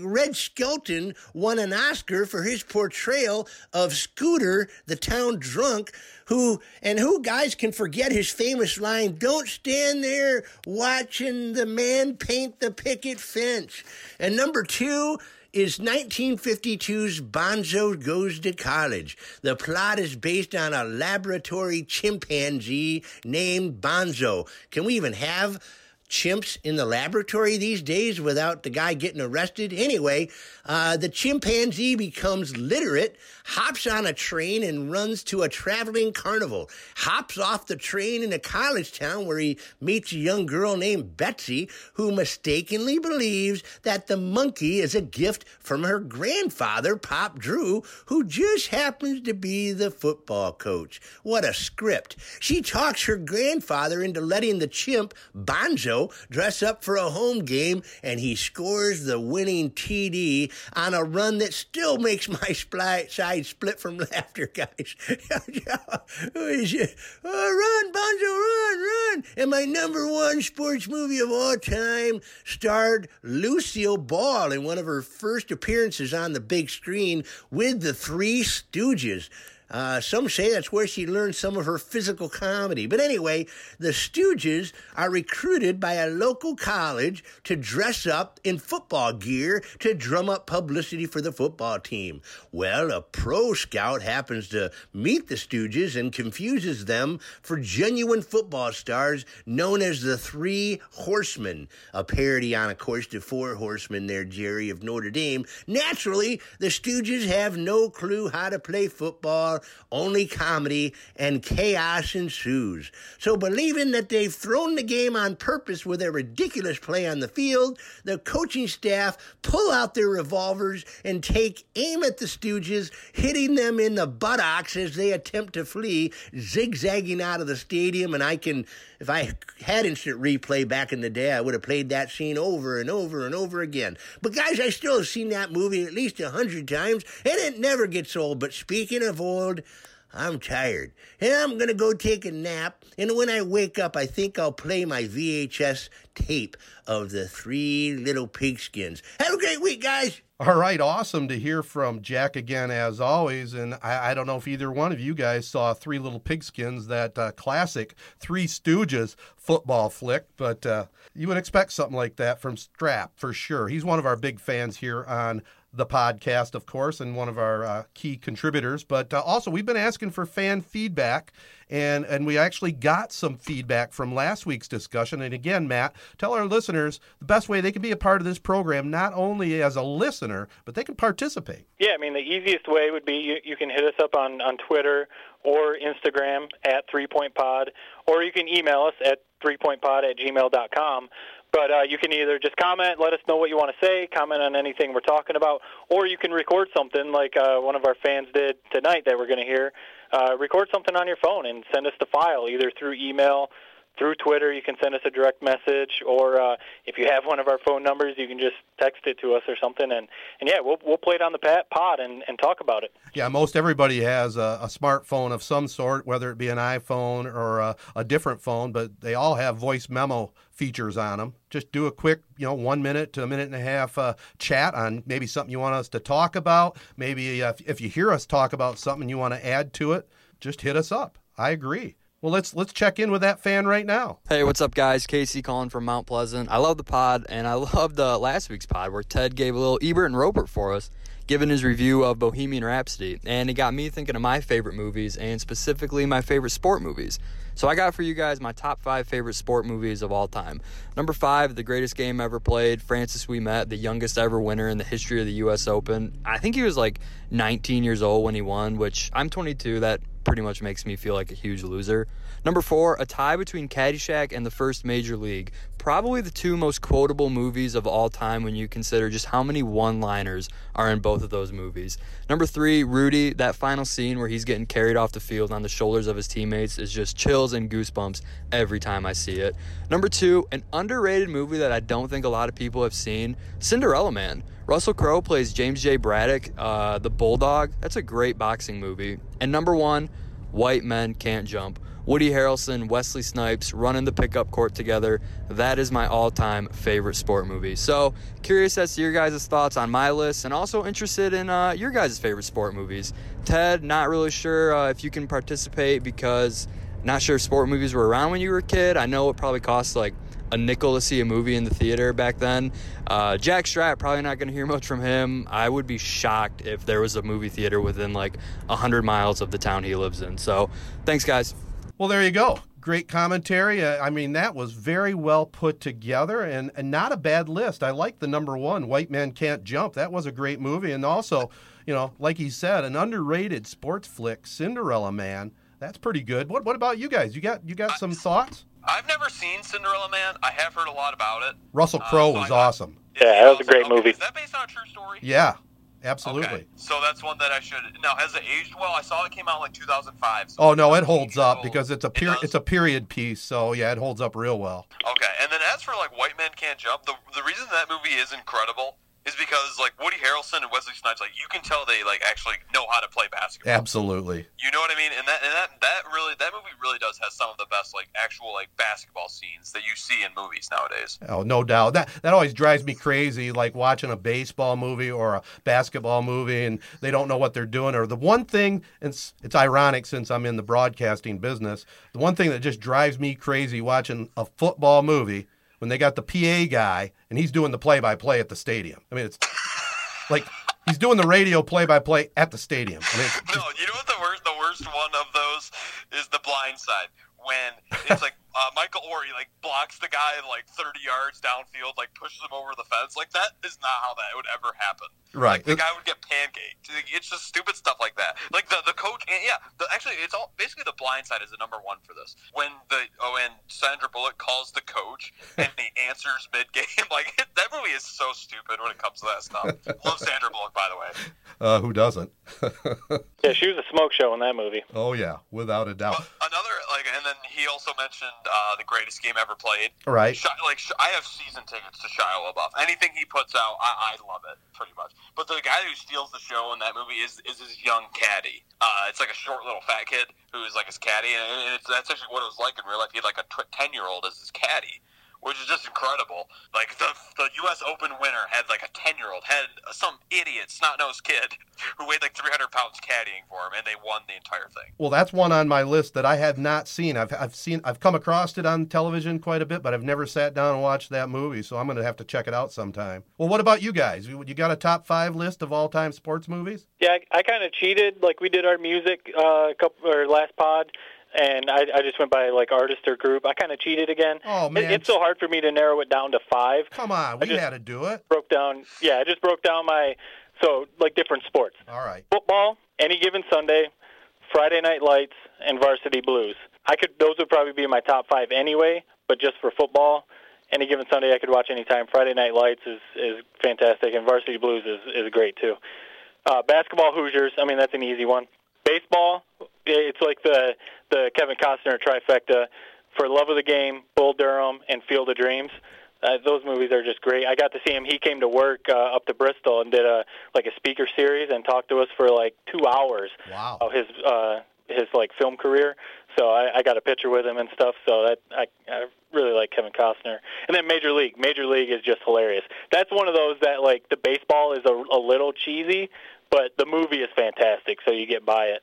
D: Red Skelton won an Oscar for his portrayal of Scooter, the town drunk, who, and who guys can forget his famous line, don't stand there watching the man paint the picket fence. And number two, is 1952's Bonzo Goes to College. The plot is based on a laboratory chimpanzee named Bonzo. Can we even have chimps in the laboratory these days without the guy getting arrested. Anyway, uh, the chimpanzee becomes literate, hops on a train, and runs to a traveling carnival. Hops off the train in a college town where he meets a young girl named Betsy who mistakenly believes that the monkey is a gift from her grandfather, Pop Drew, who just happens to be the football coach. What a script. She talks her grandfather into letting the chimp, Bonzo, dress up for a home game, and he scores the winning TD on a run that still makes my side split from laughter, guys. oh, run, Bonzo, run, run. And my number one sports movie of all time starred Lucille Ball in one of her first appearances on the big screen with the Three Stooges. Uh, some say that's where she learned some of her physical comedy. But anyway, the Stooges are recruited by a local college to dress up in football gear to drum up publicity for the football team. Well, a pro scout happens to meet the Stooges and confuses them for genuine football stars known as the Three Horsemen, a parody on, of course, the Four Horsemen there, Jerry, of Notre Dame. Naturally, the Stooges have no clue how to play football only comedy and chaos ensues. So, believing that they've thrown the game on purpose with their ridiculous play on the field, the coaching staff pull out their revolvers and take aim at the Stooges, hitting them in the buttocks as they attempt to flee, zigzagging out of the stadium. And I can, if I had instant replay back in the day, I would have played that scene over and over and over again. But guys, I still have seen that movie at least a hundred times, and it never gets old. But speaking of old, I'm tired, and I'm gonna go take a nap. And when I wake up, I think I'll play my VHS tape of the Three Little Pigskins. Have a great week, guys.
A: All right, awesome to hear from Jack again as always. And I, I don't know if either one of you guys saw Three Little Pigskins, that uh, classic Three Stooges football flick, but uh, you would expect something like that from Strapp for sure. He's one of our big fans here on the podcast, of course, and one of our uh, key contributors. But uh, also, we've been asking for fan feedback, and and we actually got some feedback from last week's discussion. And again, Matt, tell our listeners the best way they can be a part of this program, not only as a listener, but they can participate.
C: Yeah, I mean, the easiest way would be you, you can hit us up on, on Twitter or Instagram at Three Point Pod, or you can email us at threepointpod at gmail.com. But uh, you can either just comment, let us know what you want to say, comment on anything we're talking about, or you can record something like uh, one of our fans did tonight that we're going to hear. Uh, record something on your phone and send us the file either through email, through Twitter. You can send us a direct message, or uh, if you have one of our phone numbers, you can just text it to us or something. And, and yeah, we'll we'll play it on the pod and, and talk about it.
A: Yeah, most everybody has a, a smartphone of some sort, whether it be an iPhone or a, a different phone, but they all have voice memo features on them. Just do a quick, you know, one minute to a minute and a half uh, chat on maybe something you want us to talk about. Maybe if, if you hear us talk about something you want to add to it, just hit us up. I agree. Well, let's let's check in with that fan right now.
E: Hey, what's up, guys? Casey calling from Mount Pleasant. I love the pod, and I loved uh, last week's pod where Ted gave a little Ebert and Roeper for us, giving his review of Bohemian Rhapsody, and it got me thinking of my favorite movies and specifically my favorite sport movies. So I got for you guys my top five favorite sport movies of all time. Number five, the greatest game ever played, Francis Ouimet, the youngest ever winner in the history of the U.S. Open. I think he was like 19 years old when he won, which I'm 22. That pretty much makes me feel like a huge loser. Number four, a tie between Caddyshack and the first Major League. Probably the two most quotable movies of all time when you consider just how many one liners are in both of those movies. Number three, Rudy, that final scene where he's getting carried off the field on the shoulders of his teammates is just chills and goosebumps every time I see it. Number two, an underrated movie that I don't think a lot of people have seen Cinderella Man. Russell Crowe plays James J. Braddock, uh, the Bulldog. That's a great boxing movie. And number one, White Men Can't Jump. Woody Harrelson, Wesley Snipes running the pickup court together. That is my all time favorite sport movie. So, curious as to your guys' thoughts on my list and also interested in uh, your guys' favorite sport movies. Ted, not really sure uh, if you can participate because not sure if sport movies were around when you were a kid. I know it probably costs like a nickel to see a movie in the theater back then. Uh, Jack Strapp, probably not going to hear much from him. I would be shocked if there was a movie theater within like 100 miles of the town he lives in. So, thanks, guys.
A: Well, there you go. Great commentary. Uh, I mean, that was very well put together and, and not a bad list. I like the number one, White Men Can't Jump. That was a great movie. And also, you know, like he said, an underrated sports flick, Cinderella Man. That's pretty good. What what about you guys? You got you got some thoughts?
B: I've never seen Cinderella Man. I have heard a lot about it.
A: Russell Crowe uh, so was I, awesome.
C: Yeah, that was a great
B: okay,
C: movie.
B: Is that based on a true story?
A: Yeah. Absolutely.
B: Okay. So that's one that I should. Now, has it aged well? I saw it came out like 2005. So
A: oh no, it holds up because it's a period. It it's a period piece. So yeah, it holds up real well.
B: Okay, and then as for like White Men Can't Jump, the the reason that movie is incredible is because like Woody Harrelson and Wesley Snipes, like you can tell they like actually know how to play basketball.
A: Absolutely.
B: You know what I mean? And that and that that really that movie really does have some of the best like actual like basketball scenes that you see in movies nowadays.
A: Oh, no doubt. That that always drives me crazy, like watching a baseball movie or a basketball movie, and they don't know what they're doing. Or the one thing, it's it's ironic since I'm in the broadcasting business. The one thing that just drives me crazy watching a football movie when they got the PA guy and he's doing the play by play at the stadium. I mean, it's like he's doing the radio play by play at the stadium. I mean,
B: no, you know what the worst the worst one of those is the blind side when it's like uh, Michael he like blocks the guy like 30 yards downfield, like pushes him over the fence. Like that is not how that would ever happen.
A: Right.
B: Like, the guy would get pancaked. It's just stupid stuff like that. Like the the coach, and yeah, the, actually, it's all basically the blind side is the number one for this. When the oh, and Sandra Bullock calls the coach and he answers mid game, like that movie is so stupid when it comes to that stuff. Love Sandra Bullock, by the way.
A: Uh, who doesn't?
C: Yeah, she was a smoke show in that movie.
A: oh yeah, without a doubt.
B: But another like, and then he also mentioned uh, the greatest game ever played.
A: Right.
B: Shi like Shi- I have season tickets to Shia LaBeouf. Anything he puts out, I, I love it pretty much. But the guy who steals the show in that movie is is his young caddy. Uh, it's like a short little fat kid who is like his caddy, and it's, that's actually what it was like in real life. He had like a ten year old as his caddy. Which is just incredible. Like the the U.S. Open winner had like a ten year old, had some idiot snot nosed kid who weighed like three hundred pounds caddying for him, and they won the entire thing.
A: Well, that's one on my list that I have not seen. I've I've seen I've come across it on television quite a bit, but I've never sat down and watched that movie. So I'm going to have to check it out sometime. Well, what about you guys? You you got a top five list of all time sports movies?
C: Yeah, I, I kind of cheated. Like we did our music uh, a couple or last pod, and I, I just went by like artist or group. I kind of cheated again.
A: Oh,
C: It-
A: man.
C: it's so hard for me to narrow it down to five.
A: Come on, we had to do it.
C: Broke down. Yeah, I just broke down my so like different sports.
A: All right.
C: Football, any given Sunday, Friday Night Lights, and Varsity Blues. I could those would probably be my top five anyway. But just for football, any given Sunday I could watch anytime. Friday Night Lights is is fantastic, and Varsity Blues is is great too. Uh, basketball Hoosiers. I mean that's an easy one. Baseball, it's like the the Kevin Costner trifecta for Love of the Game, Bull Durham, and Field of Dreams. Uh, those movies are just great. I got to see him. He came to work uh, up to Bristol and did a like a speaker series and talked to us for like two hours
A: Wow.
C: of his uh, his like film career. So I, I got a picture with him and stuff. So that I, I really like Kevin Costner. And then Major League. Major League is just hilarious. That's one of those that like the baseball is a, a little cheesy, but the movie is fantastic. So you get by it.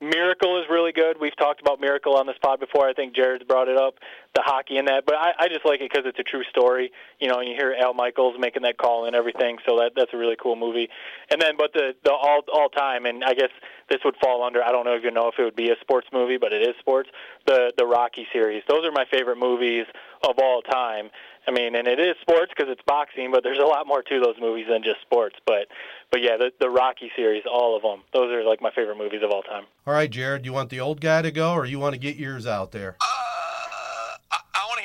C: Miracle is really good. We've talked about Miracle on this pod before. I think Jared's brought it up, the hockey and that. But I, I just like it because it's a true story. You know, and you hear Al Michaels making that call and everything. So that that's a really cool movie. And then, but the the all all time, and I guess this would fall under. I don't know if you know if it would be a sports movie, but it is sports. The the Rocky series. Those are my favorite movies of all time. I mean, and it is sports because it's boxing, but there's a lot more to those movies than just sports. But but yeah, the the Rocky series, all of them. Those are like my favorite movies of all time.
A: All right, Jared, you want the old guy to go, or you want to get yours out there?
B: Uh, I, I want to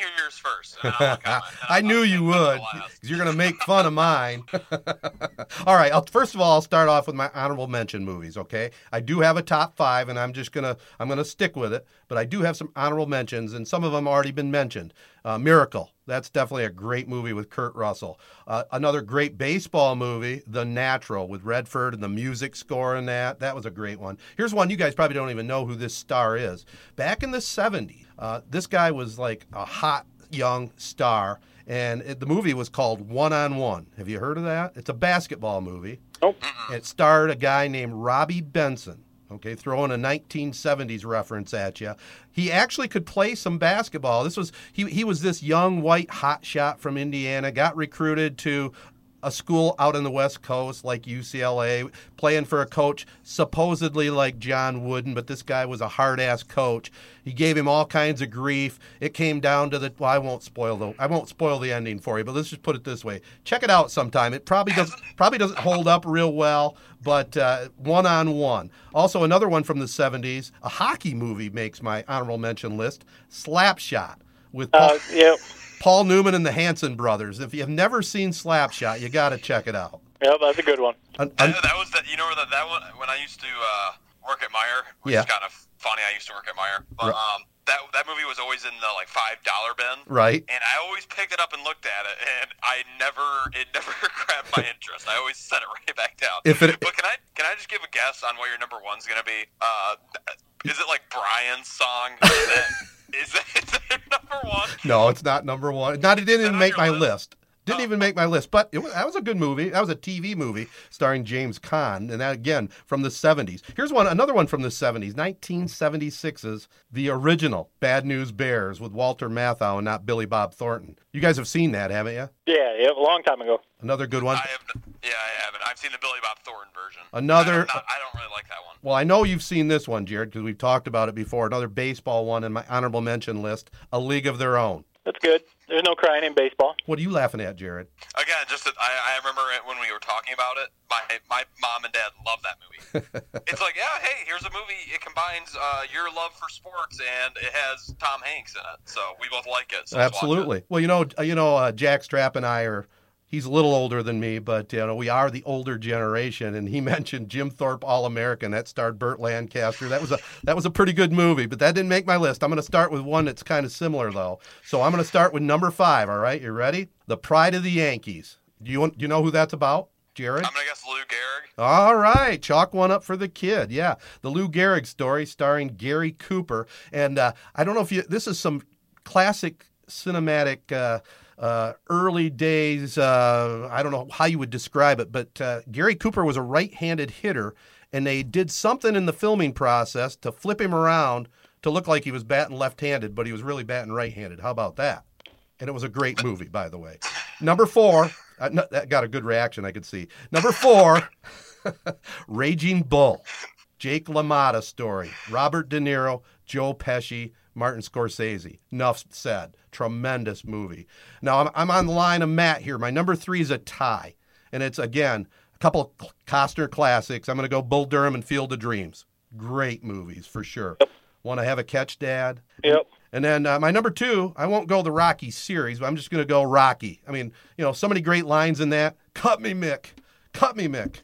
B: hear yours first. And
A: I knew you would, you're going to make fun of mine. all right. I'll, first of all, I'll start off with my honorable mention movies. Okay, I do have a top five, and I'm just gonna I'm gonna stick with it. But I do have some honorable mentions, and some of them already been mentioned. Uh, Miracle. That's definitely a great movie with Kurt Russell. Uh, another great baseball movie, The Natural, with Redford and the music score in that. That was a great one. Here's one you guys probably don't even know who this star is. Back in the 70s, uh, this guy was like a hot young star, and it, the movie was called One on One. Have you heard of that? It's a basketball movie.
C: Nope.
A: It starred a guy named Robbie Benson. Okay, throwing a 1970s reference at you. He actually could play some basketball. This was he he was this young white hotshot from Indiana, got recruited to a school out on the West Coast like UCLA, playing for a coach supposedly like John Wooden, but this guy was a hard ass coach. He gave him all kinds of grief. It came down to the well, I won't spoil the I won't spoil the ending for you, but let's just put it this way: check it out sometime. It probably doesn't probably doesn't hold up real well, but uh, one on one. Also, another one from the '70s, a hockey movie makes my honorable mention list: Slapshot with Paul,
C: Uh, yep.
A: Paul Newman and the Hanson brothers. If you have never seen Slapshot, you got to check it out.
C: Yep, that's a good one.
A: Un- un-
B: That, that was that. You know that that one when I used to uh, work at Meijer, which
A: Yeah.
B: is kind of funny. I used to work at Meijer, but
A: Right.
B: um, that that movie was always in the like five dollar bin.
A: right?
B: And I always picked it up and looked at it, and I never, it never grabbed my interest. I always set it right back down.
A: If it-
B: but can I, can I just give a guess on what your number one's gonna be? Uh, is it like Brian's song? Is that, is that, is that number one?
A: No, it's not number one. Not it didn't
B: Is
A: even
B: on
A: make my
B: list?
A: list. Didn't even make my list, but it was, that was a good movie. That was a TV movie starring James Caan, and that again from the 70s. Here's one, another one from the 70s, 1976's the original Bad News Bears with Walter Matthau and not Billy Bob Thornton. You guys have seen that, haven't you?
C: Yeah, yeah, a long time ago.
A: Another good one.
B: I have, yeah, I haven't. I've seen the Billy Bob Thornton version.
A: Another-
B: I'm not- I don't really like that one.
A: Well, I know you've seen this one, Jared, because we've talked about it before. Another baseball one in my honorable mention list, A League of Their Own.
C: That's good. There's no crying in baseball.
A: What are you laughing at, Jared?
B: Again, just that I, I remember it when we were talking about it. My my mom and dad love that movie. it's like, yeah, hey, here's a movie. It combines uh, your love for sports and it has Tom Hanks in it, so we both like it. So let's it.
A: Absolutely. Well, you know, uh, you know, uh, Jack Strapp and I are. He's a little older than me, but you know we are the older generation. And he mentioned Jim Thorpe All American that starred Burt Lancaster. That was a that was a pretty good movie, but that didn't make my list. I'm going to start with one that's kind of similar though. So I'm going to start with number five. All right, you ready? The Pride of the Yankees. Do you want, do you know who that's about, Jared?
B: I'm gonna guess Lou Gehrig.
A: All right, chalk one up for the kid. Yeah, the Lou Gehrig story starring Gary Cooper, and uh, I don't know if you. This is some classic cinematic. Uh, uh, early days, uh, I don't know how you would describe it, but uh, Gary Cooper was a right handed hitter, and they did something in the filming process to flip him around to look like he was batting left handed, but he was really batting right handed. How about that? And it was a great movie, by the way. Number four, uh, no, that got a good reaction, I could see. Number four, Raging Bull, Jake LaMotta story, Robert De Niro, Joe Pesci, Martin Scorsese. Enough said. Tremendous movie. Now I'm, I'm on the line of Matt here. My number three is a tie, and it's again a couple of Costner classics. I'm going to go Bull Durham and Field of Dreams. Great movies for sure. Want to have a catch, Dad?
C: Yep.
A: And then uh, my number two, I won't go the Rocky series, but I'm just going to go Rocky. I mean, you know, so many great lines in that. Cut me, Mick. Cut me, Mick.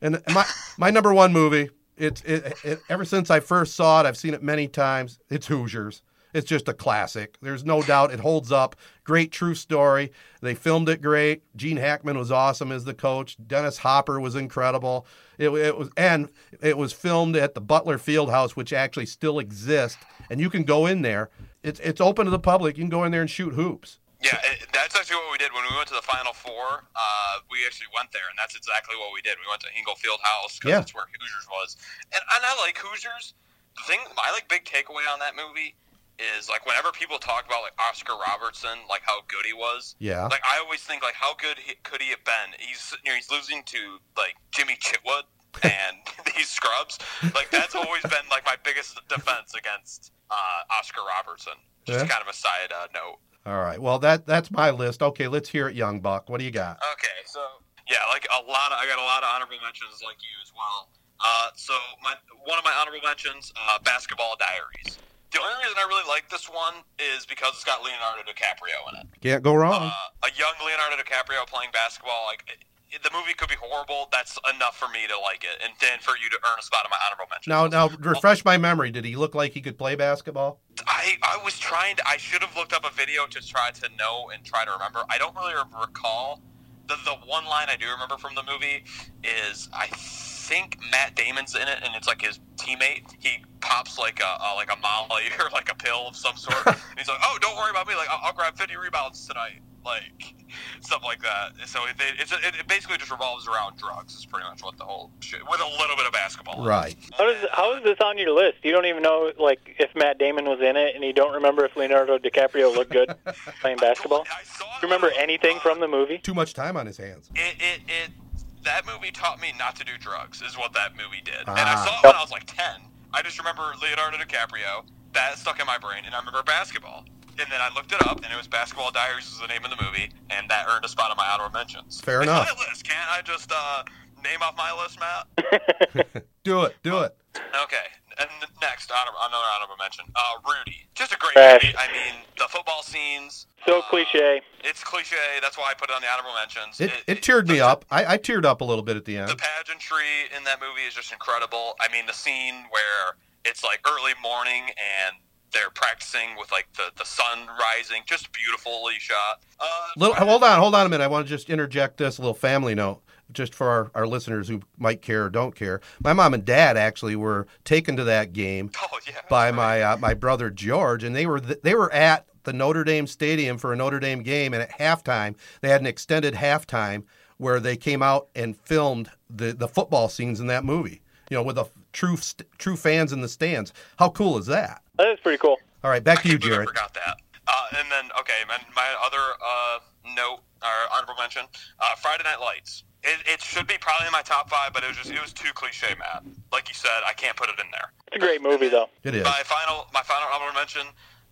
A: And my my number one movie, it's it, it, ever since I first saw it, I've seen it many times. It's Hoosiers. It's just a classic. There's no doubt it holds up. Great true story. They filmed it great. Gene Hackman was awesome as the coach. Dennis Hopper was incredible. It, it was and it was filmed at the Butler Fieldhouse, which actually still exists, and you can go in there. It's it's open to the public. You can go in there and shoot hoops.
B: Yeah, it, that's actually what we did when we went to the Final Four. Uh, we actually went there, and that's exactly what we did. We went to Hinkle Field House because
A: Yeah.
B: that's where Hoosiers was, and, and I like Hoosiers. The thing, my like big takeaway on that movie is like whenever people talk about like Oscar Robertson, like how good he was.
A: Yeah.
B: Like I always think like how good he, could he have been? He's you know he's losing to like Jimmy Chitwood and these scrubs. Like that's always been like my biggest defense against uh, Oscar Robertson. Just
A: Yeah.
B: kind of a side uh, note.
A: All right. Well, that that's my list. Okay, let's hear it, Young Buck. What do you got?
B: Okay, so yeah, like a lot of I got a lot of honorable mentions like you as well. Uh, so my one of my honorable mentions, uh, Basketball Diaries. The only reason I really like this one is because it's got Leonardo DiCaprio in it.
A: Can't go wrong.
B: Uh, a young Leonardo DiCaprio playing basketball, like the movie could be horrible. That's enough for me to like it, and then for you to earn a spot in my honorable mention.
A: now, now, refresh my memory. Did he look like he could play basketball?
B: I, I was trying to. I should have looked up a video to try to know and try to remember. I don't really recall. The, the one line I do remember from the movie is I think Matt Damon's in it, and it's like his teammate. He pops like a, a like a molly or like a pill of some sort. and he's like, "Oh, don't worry about me. Like I'll, I'll grab 50 rebounds tonight." Like stuff like that. So it, it's it, it basically just revolves around drugs. Is pretty much what the whole shit with a little bit of basketball.
A: Right.
C: How does how is this on your list? You don't even know like if Matt Damon was in it, and you don't remember if Leonardo DiCaprio looked good playing basketball.
B: I saw
C: Do you remember
B: when
C: anything
B: uh,
C: from the movie?
A: Too much time on his hands.
B: it, it, it that movie taught me not to do drugs is what that movie did and
A: Ah.
B: i saw it when i was like 10 i just remember leonardo dicaprio that stuck in my brain and i remember basketball and then i looked it up and it was basketball diaries is the name of the movie and that earned a spot on my honorable mentions
A: Fair
B: It's
A: enough.
B: on my list can't i just uh, name off my list matt
A: Do it. Do it.
B: okay and next honor, another honorable mention uh, rudy just a great
C: Trash.
B: movie i mean the football scenes
C: So
B: uh,
C: cliche.
B: it's cliche that's why i put it on the honorable mentions
A: It, it teared me up. I, I teared up a little bit at the end.
B: The pageantry in that movie is just incredible. I mean, the scene where it's like early morning and they're practicing with like the, the sun rising, just beautifully shot. Uh,
A: Little, hold on, hold on a minute. I want to just interject this little family note. just for our, our listeners who might care or don't care, my mom and dad actually were taken to that game
B: Oh yeah.
A: by
B: that's
A: my uh, my brother George, and they were th- they were at the Notre Dame Stadium for a Notre Dame game, and at halftime they had an extended halftime where they came out and filmed the the football scenes in that movie. You know, with the true st- true fans in the stands. How cool is that?
C: That is pretty cool.
A: All right, back
B: I
A: to you, Jared.
B: I forgot that. Uh, and then, okay, man, my other uh, note or honorable mention: uh, Friday Night Lights. It, it should be probably in my top five, but it was just it was too cliche, Matt. Like you said, I can't put it in there.
C: It's a great movie, though.
A: It is.
B: My final, my final honorable mention: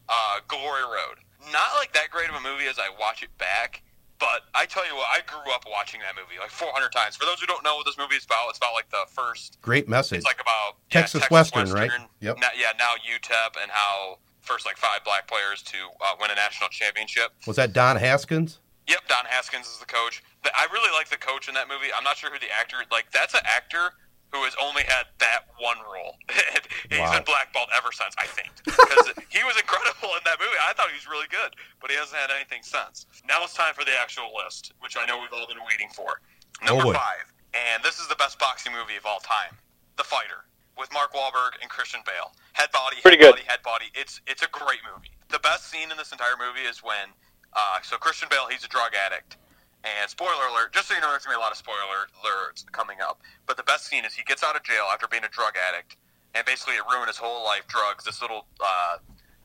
B: uh, Glory Road. Not like that great of a movie as I watch it back, but I tell you what, I grew up watching that movie like 400 times. For those who don't know what this movie is about, it's about like the first
A: Great message.
B: It's like about yeah,
A: Texas Western, right? Yep.
B: Now, yeah, now UTEP and how first like five black players to uh, win a national championship.
A: Was that Don Haskins?
B: Yep, Don Haskins is the coach. I really like the coach in that movie. I'm not sure who the actor. Like that's an actor who has only had that one role. He's
A: Wow.
B: been blackballed ever since, I think, because he was incredible in that movie. I thought he was really good, but he hasn't had anything since. Now it's time for the actual list, which I know we've all been waiting for. Number
A: Oh, boy.
B: five, and this is the best boxing movie of all time, The Fighter, with Mark Wahlberg and Christian Bale. Head body,
C: Pretty good.
B: body, head body. It's it's a great movie. The best scene in this entire movie is when, uh, so Christian Bale, he's a drug addict. And spoiler alert, just so you know, there's gonna be a lot of spoiler alerts coming up. But the best scene is he gets out of jail after being a drug addict, and basically it ruined his whole life. Drugs, this little uh,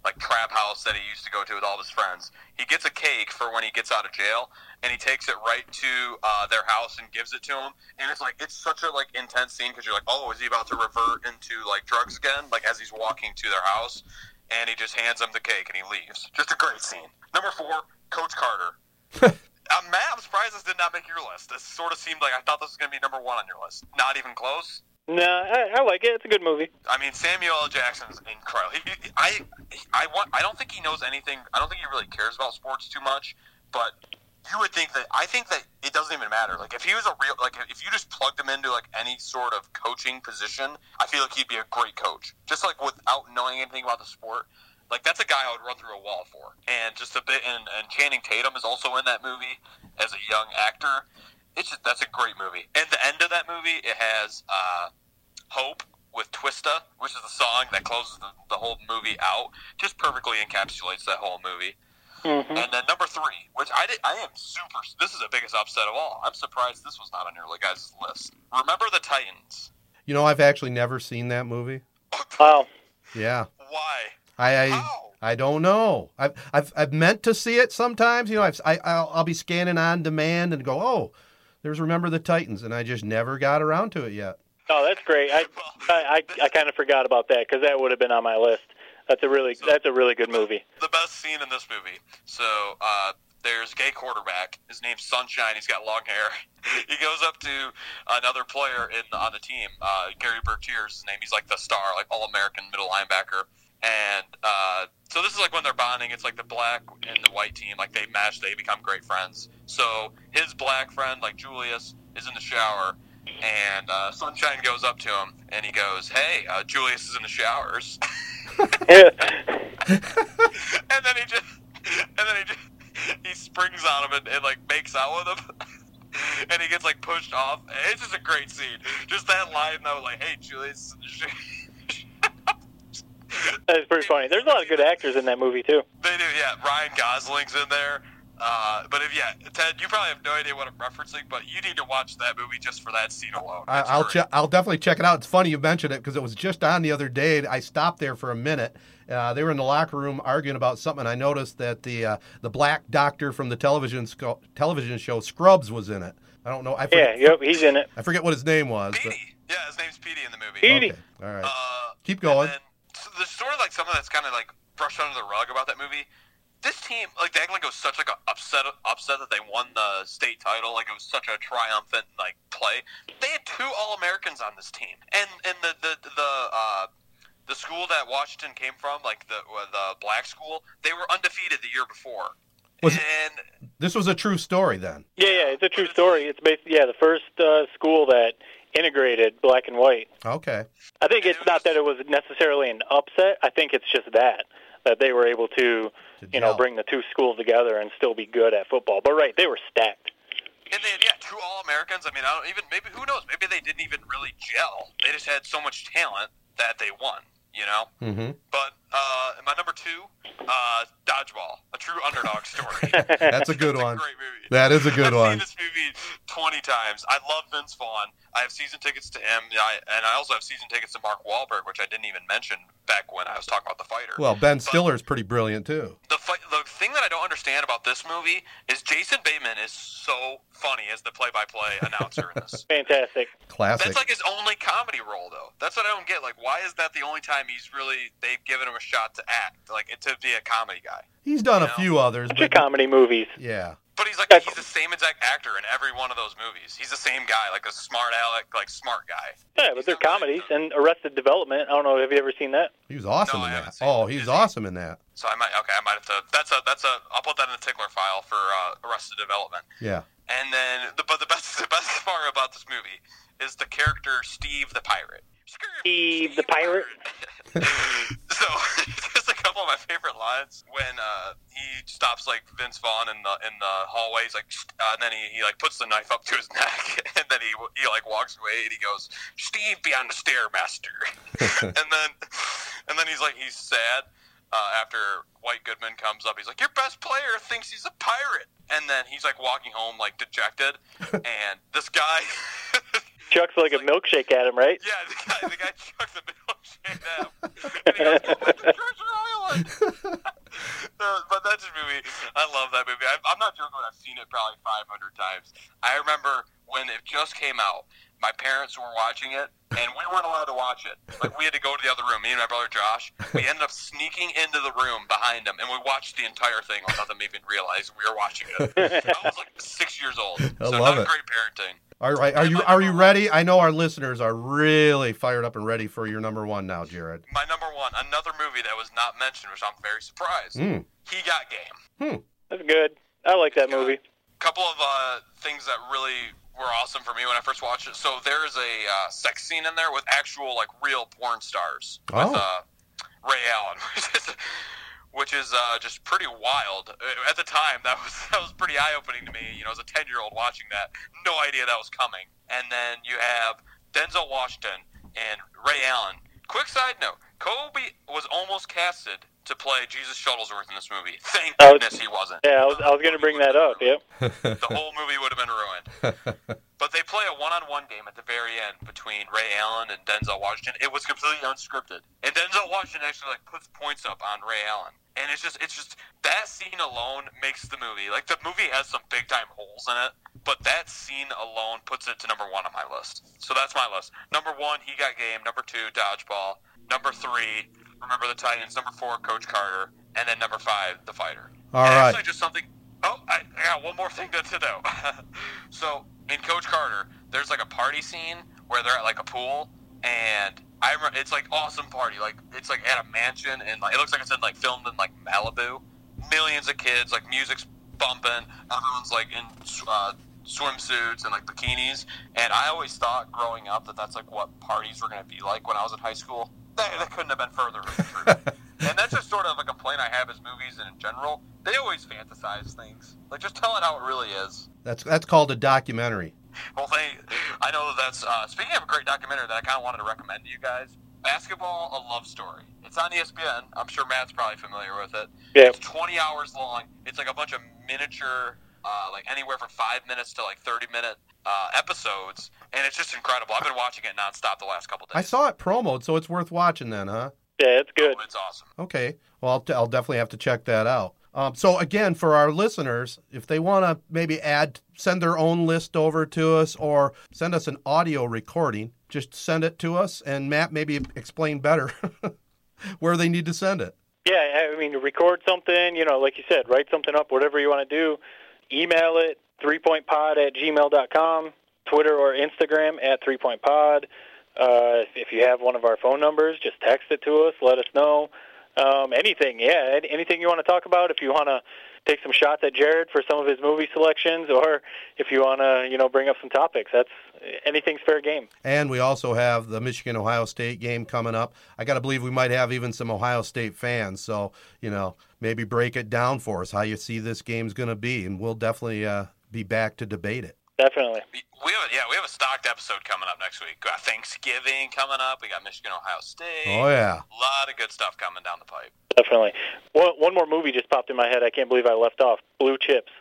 B: like trap house that he used to go to with all his friends. He gets a cake for when he gets out of jail, and he takes it right to uh, their house and gives it to him. And it's like it's such a like intense scene because you're like, oh, is he about to revert into like drugs again? Like as he's walking to their house, and he just hands them the cake and he leaves. Just a great scene. Number four, Coach Carter. Matt, I'm surprised this did not make your list. This sort of seemed like I thought this was going to be number one on your list. Not even close.
C: No, I, I like it. It's a good movie.
B: I mean, Samuel L. Jackson is incredible. He, he- I, I want. I don't think he knows anything. I don't think he really cares about sports too much. But you would think that. I think that it doesn't even matter. Like if he was a real, like if you just plugged him into like any sort of coaching position, I feel like he'd be a great coach. Just like without knowing anything about the sport. Like that's a guy I would run through a wall for. And just a bit. And, and Channing Tatum is also in that movie as a young actor. It's just that's a great movie. And the end of that movie, it has uh, Hope with Twista, which is the song that closes the, the whole movie out. Just perfectly encapsulates that whole movie.
C: hmm
B: And then number three, which I did, I am super. This is the biggest upset of all. I'm surprised this was not on your guys' list. Remember the Titans?
A: You know, I've actually never seen that movie.
C: Wow.
A: Yeah,
B: Why?
A: I I,
B: How?
A: I don't know. I've, I've I've meant to see it sometimes. You know, I've, I I'll, I'll be scanning on demand and go, oh, there's Remember the Titans, and I just never got around to it yet.
C: Oh, that's great. I I, I, I kind of forgot about that because that would have been on my list. That's a really that's a really good movie.
B: the best scene in this movie. So uh, there's gay quarterback. His name's Sunshine. He's got long hair. he goes up to another player in on the team, uh, Gary Bertier's his name. He's like the star, like all American middle linebacker. And uh, so this is like when they're bonding. It's like the black and the white team, like they mesh, they become great friends. So his black friend, like Julius, is in the shower, and uh, Sunshine goes up to him and he goes, "Hey, uh, Julius is in the showers." and then he just and then he just he springs on him and, and like makes out with him and he gets like pushed off it's just a great scene just that line though like hey julius
C: That's pretty funny. There's a lot of good actors in that movie too.
B: they do yeah ryan gosling's in there uh, but if yeah ted you probably have no idea what i'm referencing but you need to watch that movie just for that scene alone
A: I, I'll
B: great.
A: check. I'll definitely check it out. It's funny you mentioned it because it was just on the other day. I stopped there for a minute. Uh, they were in the locker room arguing about something. and I noticed that the uh, the black doctor from the television sco- television show Scrubs was in it. I don't know. I
C: Yeah, yep, he's in it.
A: I forget what his name was. But,
B: yeah his name's Petey in the movie
C: Petey.
A: okay. All right.
B: Uh,
A: Keep going.
B: And then, so there's sort of like something that's kind of like brushed under the rug about that movie. This team, like they act like it was such like a upset, upset that they won the state title. Like it was such a triumphant like play. They had two All Americans on this team, and and the the the uh, the school that Washington came from, like the uh, the black school, they were undefeated the year before.
A: Was-
B: and
A: This was a true story then.
C: Yeah, yeah, it's a true story. It's basically yeah the first uh, school that integrated black and white.
A: Okay.
C: I think it's not that it was necessarily an upset. I think it's just that that they were able to,
A: To
C: you know,
A: gel.
C: bring the two schools together and still be good at football. But right, they were stacked.
B: And they had, yeah, two All Americans. I mean, I don't even maybe who knows? Maybe they didn't even really gel. They just had so much talent that they won. You know.
A: Mm-hmm.
B: But uh, my number two, uh, Dodgeball, a true underdog story.
A: That's a good
B: It's
A: one.
B: A great movie.
A: That is a good one.
B: I've seen this movie twenty times. I love Vince Vaughn. I have season tickets to him, and I, and I also have season tickets to Mark Wahlberg, which I didn't even mention back when I was talking about the fighter.
A: Well, Ben Stiller is pretty brilliant too.
B: the fight, the thing that I don't understand about this movie is Jason Bateman is so funny as the play-by-play announcer in this.
C: Fantastic.
A: Classic.
B: That's like his only comedy role, though. That's what I don't get. Like, why is that the only time he's really they've given him a shot to act, like to be a comedy guy?
A: He's done a
B: No.
A: few others, but
C: comedy movies.
A: yeah.
B: But he's like
C: Yeah,
B: he's the same exact actor in every one of those movies. He's the same guy, like a smart aleck, like smart guy.
C: Yeah, but they're comedies. And Arrested Development. I don't know. Have you ever seen that?
A: He was awesome
B: No,
A: in
B: haven't
A: that. Oh,
B: it.
A: he's
B: Is he?
A: awesome in that.
B: So I might okay, I might have to. That's a that's a. I'll put that in the tickler file for uh, Arrested Development.
A: Yeah.
B: And then, the, but the best the best part about this movie is the character Steve the pirate.
C: Steve the pirate?
B: so just a couple of my favorite lines when uh, he stops like Vince Vaughn in the in the hallway. He's like, uh, and then he, he like puts the knife up to his neck, and then he he like walks away and he goes, "Steve, be on the stairmaster," and then and then he's like he's sad. Uh, after White Goodman comes up, he's like, "Your best player thinks he's a pirate," and then he's like walking home like dejected, and this guy,
C: Chuck's like a milkshake at him, right?
B: yeah, the guy, the guy chucks the milkshake at him, and he goes, "Go Treasure Island." But that's a movie. I love that movie. I, I'm not joking. I've seen it probably 500 times. I remember when it just came out. My parents were watching it, and we weren't allowed to watch it. Like we had to go to the other room. Me and my brother Josh. We ended up sneaking into the room behind them, and we watched the entire thing without them even realizing we were watching it. I was like six years old.
A: I
B: so
A: love
B: not
A: it.
B: great parenting.
A: All right. Are you are you ready? I know our listeners are really fired up and ready for your number one now, Jared.
B: My number one, another movie that was not mentioned, which I'm very surprised.
A: Mm.
B: He got game.
C: That's good. I like that movie.
B: A couple of uh, things that really were awesome for me when I first watched it. So there is a uh, sex scene in there with actual like real porn stars with
A: Oh.
B: uh, Ray Allen, which is, uh, just pretty wild. Uh, At the time, that was that was pretty eye opening to me. You know, as a ten year old watching that, no idea that was coming. And then you have Denzel Washington and Ray Allen. Quick side note: Kobe was almost casted to play Jesus Shuttlesworth in this movie. Thank goodness he wasn't.
C: Yeah, I was, I was going to bring that up. Yep.
B: The whole movie would have been ruined. But they play a one-on-one game at the very end between Ray Allen and Denzel Washington. It was completely unscripted, and Denzel Washington actually like puts points up on Ray Allen, and it's just it's just that scene alone makes the movie like the movie has some big time holes in it, but that scene alone puts it to number one on my list. So that's my list. Number one, he got game. Number two, dodgeball. Number three, remember the Titans. Number four, Coach Carter, and then number five, the fighter.
A: All
B: and
A: right.
B: Actually, just something. Oh, I, I got one more thing to, to know. so in Coach Carter, there's like a party scene where they're at like a pool, and I remember it's like awesome party. Like it's like at a mansion, and like it looks like it's in like filmed in like Malibu. Millions of kids, like music's bumping. Everyone's like in uh, swimsuits and like bikinis. And I always thought growing up that that's like what parties were going to be like when I was in high school. That, that couldn't have been further from the truth. and that's just sort of a complaint I have as movies and in general. They always fantasize things. Like just tell it how it really is.
A: That's that's called a documentary.
B: Well, they, I know that's uh, speaking of a great documentary that I kind of wanted to recommend to you guys. Basketball: A Love Story. It's on E ESPN. I'm sure Matt's probably familiar with it.
C: Yeah.
B: It's 20 hours long. It's like a bunch of miniature, uh, like anywhere from five minutes to like 30 minute uh, episodes, and it's just incredible. I've been watching it nonstop the last couple days.
A: I saw it promoed, so it's worth watching then, huh?
C: Yeah, it's good.
B: Oh, it's awesome.
A: Okay. Well, I'll, I'll definitely have to check that out. Um, so again, for our listeners, if they want to maybe add, send their own list over to us, or send us an audio recording, just send it to us, and Matt maybe explain better where they need to send it.
C: Yeah, I mean, record something, you know, like you said, write something up, whatever you want to do. Email it, threepointpod at gmail.com, Twitter or Instagram at threepointpod. Uh, if- you have one of our phone numbers, just text it to us, let us know. Um, anything, yeah, anything you want to talk about. If you want to take some shots at Jared for some of his movie selections, or if you want to, you know, bring up some topics, that's anything's fair game.
A: And we also have the Michigan Ohio State game coming up. I got to believe we might have even some Ohio State fans. So, you know, maybe break it down for us how you see this game's going to be. And we'll definitely uh, be back to debate it.
C: Definitely.
B: We have a, yeah, we have a stocked episode coming up next week. Got Thanksgiving coming up. We got Michigan, Ohio State.
A: Oh yeah,
B: a lot of good stuff coming down the pipe.
C: Definitely. One, one more movie just popped in my head. I can't believe I left off Blue Chips.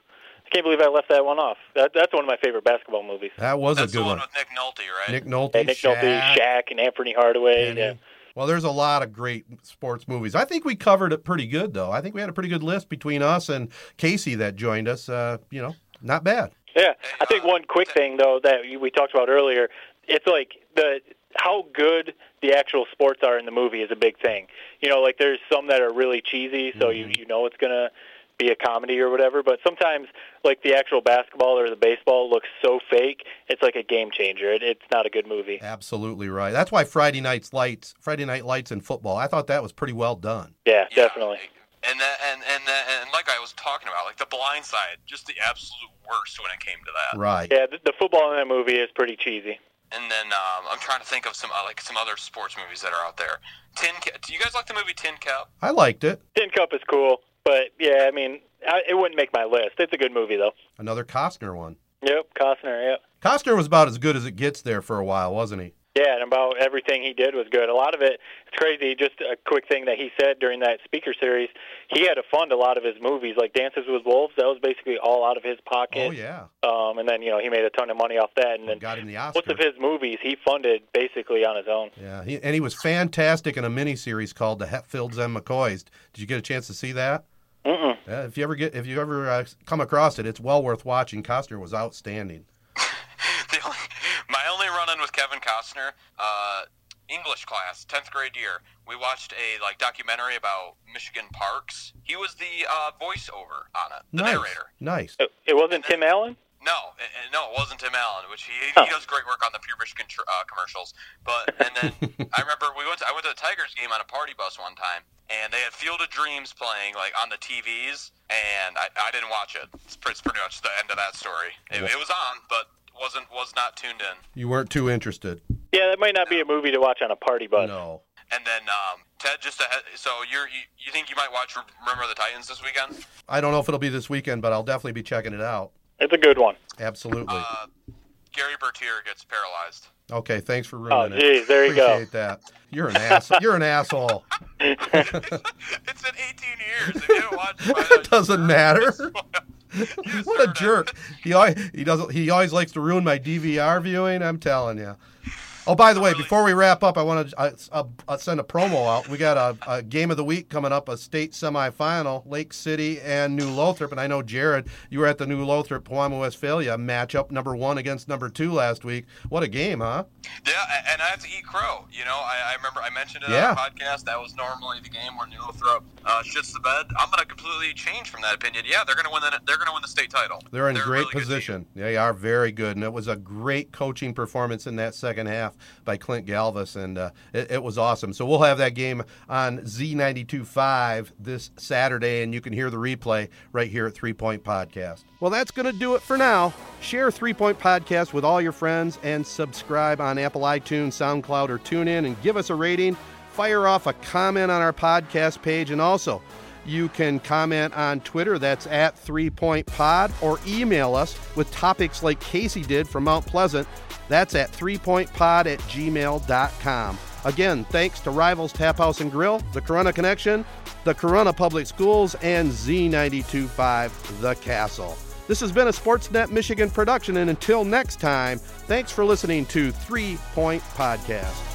C: I can't believe I left that one off. That, that's one of my favorite basketball movies.
A: that was
B: That's
A: a good
B: the one,
A: one.
B: with Nick Nolte, right?
A: Nick Nolte,
C: Hey, Nick Nolte,
A: Shaq,
C: Shaq, and Anthony Hardaway.
A: Penny.
C: Yeah.
A: Well, there's a lot of great sports movies. I think we covered it pretty good, though. I think we had a pretty good list between us and Casey that joined us. Uh, you know, not bad.
C: Yeah, I think one quick thing though that we talked about earlier, it's like the how good the actual sports are in the movie is a big thing. You know, like there's some that are really cheesy, so you you know it's gonna be a comedy or whatever. But sometimes, like the actual basketball or the baseball looks so fake, it's like a game changer. It, it's not a good movie.
A: Absolutely right. That's why Friday Night's Lights, Friday Night Lights in football. I thought that was pretty well done.
C: Yeah,
B: Yeah,
C: definitely.
B: And that, and and that, and like I was talking about, like the Blind Side, just the absolute worst when it came to that.
A: Right.
C: Yeah, the, the football in that movie is pretty cheesy.
B: And then um, I'm trying to think of some uh, like some other sports movies that are out there. Tin. Ca- Do you guys like the movie Tin Cup?
A: I liked it.
C: Tin Cup is cool, but yeah, I mean, I, it wouldn't make my list. It's a good movie though.
A: Another Costner one.
C: Yep, Costner. Yep.
A: Costner was about as good as it gets there for a while, wasn't he?
C: Yeah, and about everything he did was good. A lot of it, it's crazy. Just a quick thing that he said during that speaker series, he had to fund a lot of his movies, like Dances with Wolves. That was basically all out of his pocket.
A: Oh yeah.
C: Um, and then you know he made a ton of money off that. And then
A: Got him the Oscar.
C: most of his movies he funded basically on his own.
A: Yeah, he, and he was fantastic in a miniseries called The Hatfields and McCoys. Did you get a chance to see that?
C: Mm-mm.
A: Yeah, if you ever get, if you ever uh, come across it, it's well worth watching. Costner was outstanding.
B: the only, my only run-in with Kevin Costner, uh, English class, tenth grade year. We watched a like documentary about Michigan parks. He was the uh, voiceover on it, the
A: nice,
B: narrator.
A: nice.
C: It- It wasn't Tim Allen.
B: No, uh, uh, no, it wasn't Tim Allen, which he
C: Huh.
B: he does great work on the Pure Michigan tr- uh, commercials. But and then I remember we went to, I went to the Tigers game on a party bus one time, and they had Field of Dreams playing like on the TVs, and I, I didn't watch it. It's pretty, it's pretty much the end of that story. It, it was on, but wasn't was not tuned in.
A: You weren't too interested.
C: Yeah, that might not be a movie to watch on a party bus.
A: No.
B: And then um, Ted, just ahead, so you're you, you think you might watch Remember the Titans this weekend?
A: I don't know if it'll be this weekend, but I'll definitely be checking it out.
C: It's a good one.
A: Absolutely.
B: Uh, Gary Bertier gets paralyzed.
A: okay, thanks for
C: Oh,
A: ruining it.
C: geez, there you go.
A: Appreciate that. You're an ass. You're an asshole.
B: it's been 18 years. If you haven't watched it,
A: It doesn't matter.
B: You
A: What a jerk. He always, he doesn't he always likes to ruin my DVR viewing. I'm telling you. Oh, by the way, before we wrap up, I want to uh, uh, send a promo out. We got a, a game of the week coming up, a state semifinal, Lake City and New Lothrop. And I know Jared, you were at the New Lothrop Pewamo Westphalia matchup, number one against number two last week. What a game, huh?
B: Yeah, and I have to eat crow. You know, I, I remember I mentioned it
A: Yeah.
B: on the podcast. That was normally the game where New Lothrop uh, shits the bed. I'm going to completely change from that opinion. Yeah, they're going to win. The, they're going to win the state title.
A: They're in
B: a
A: great
B: really
A: position. They are very good, and it was a great coaching performance in that second half by Clint Galvis, and uh, it, it was awesome. So we'll have that game on Z92.5 this Saturday, and you can hear the replay right here at Three Point Podcast. Well, that's going to do it for now. Share Three Point Podcast with all your friends, and subscribe on Apple iTunes, SoundCloud, or TuneIn, and give us a rating. Fire off a comment on our podcast page, and also. You can comment on Twitter, that's at Three Point Pod, or email us with topics like Casey did from Mount Pleasant. That's at threepointpod at gmail.com. Again, thanks to Rivals Tap House and Grill, the Corunna Connection, the Corunna Public Schools, and Z925 The Castle. This has been a Sportsnet Michigan production, and until next time, thanks for listening to Three Point Podcast.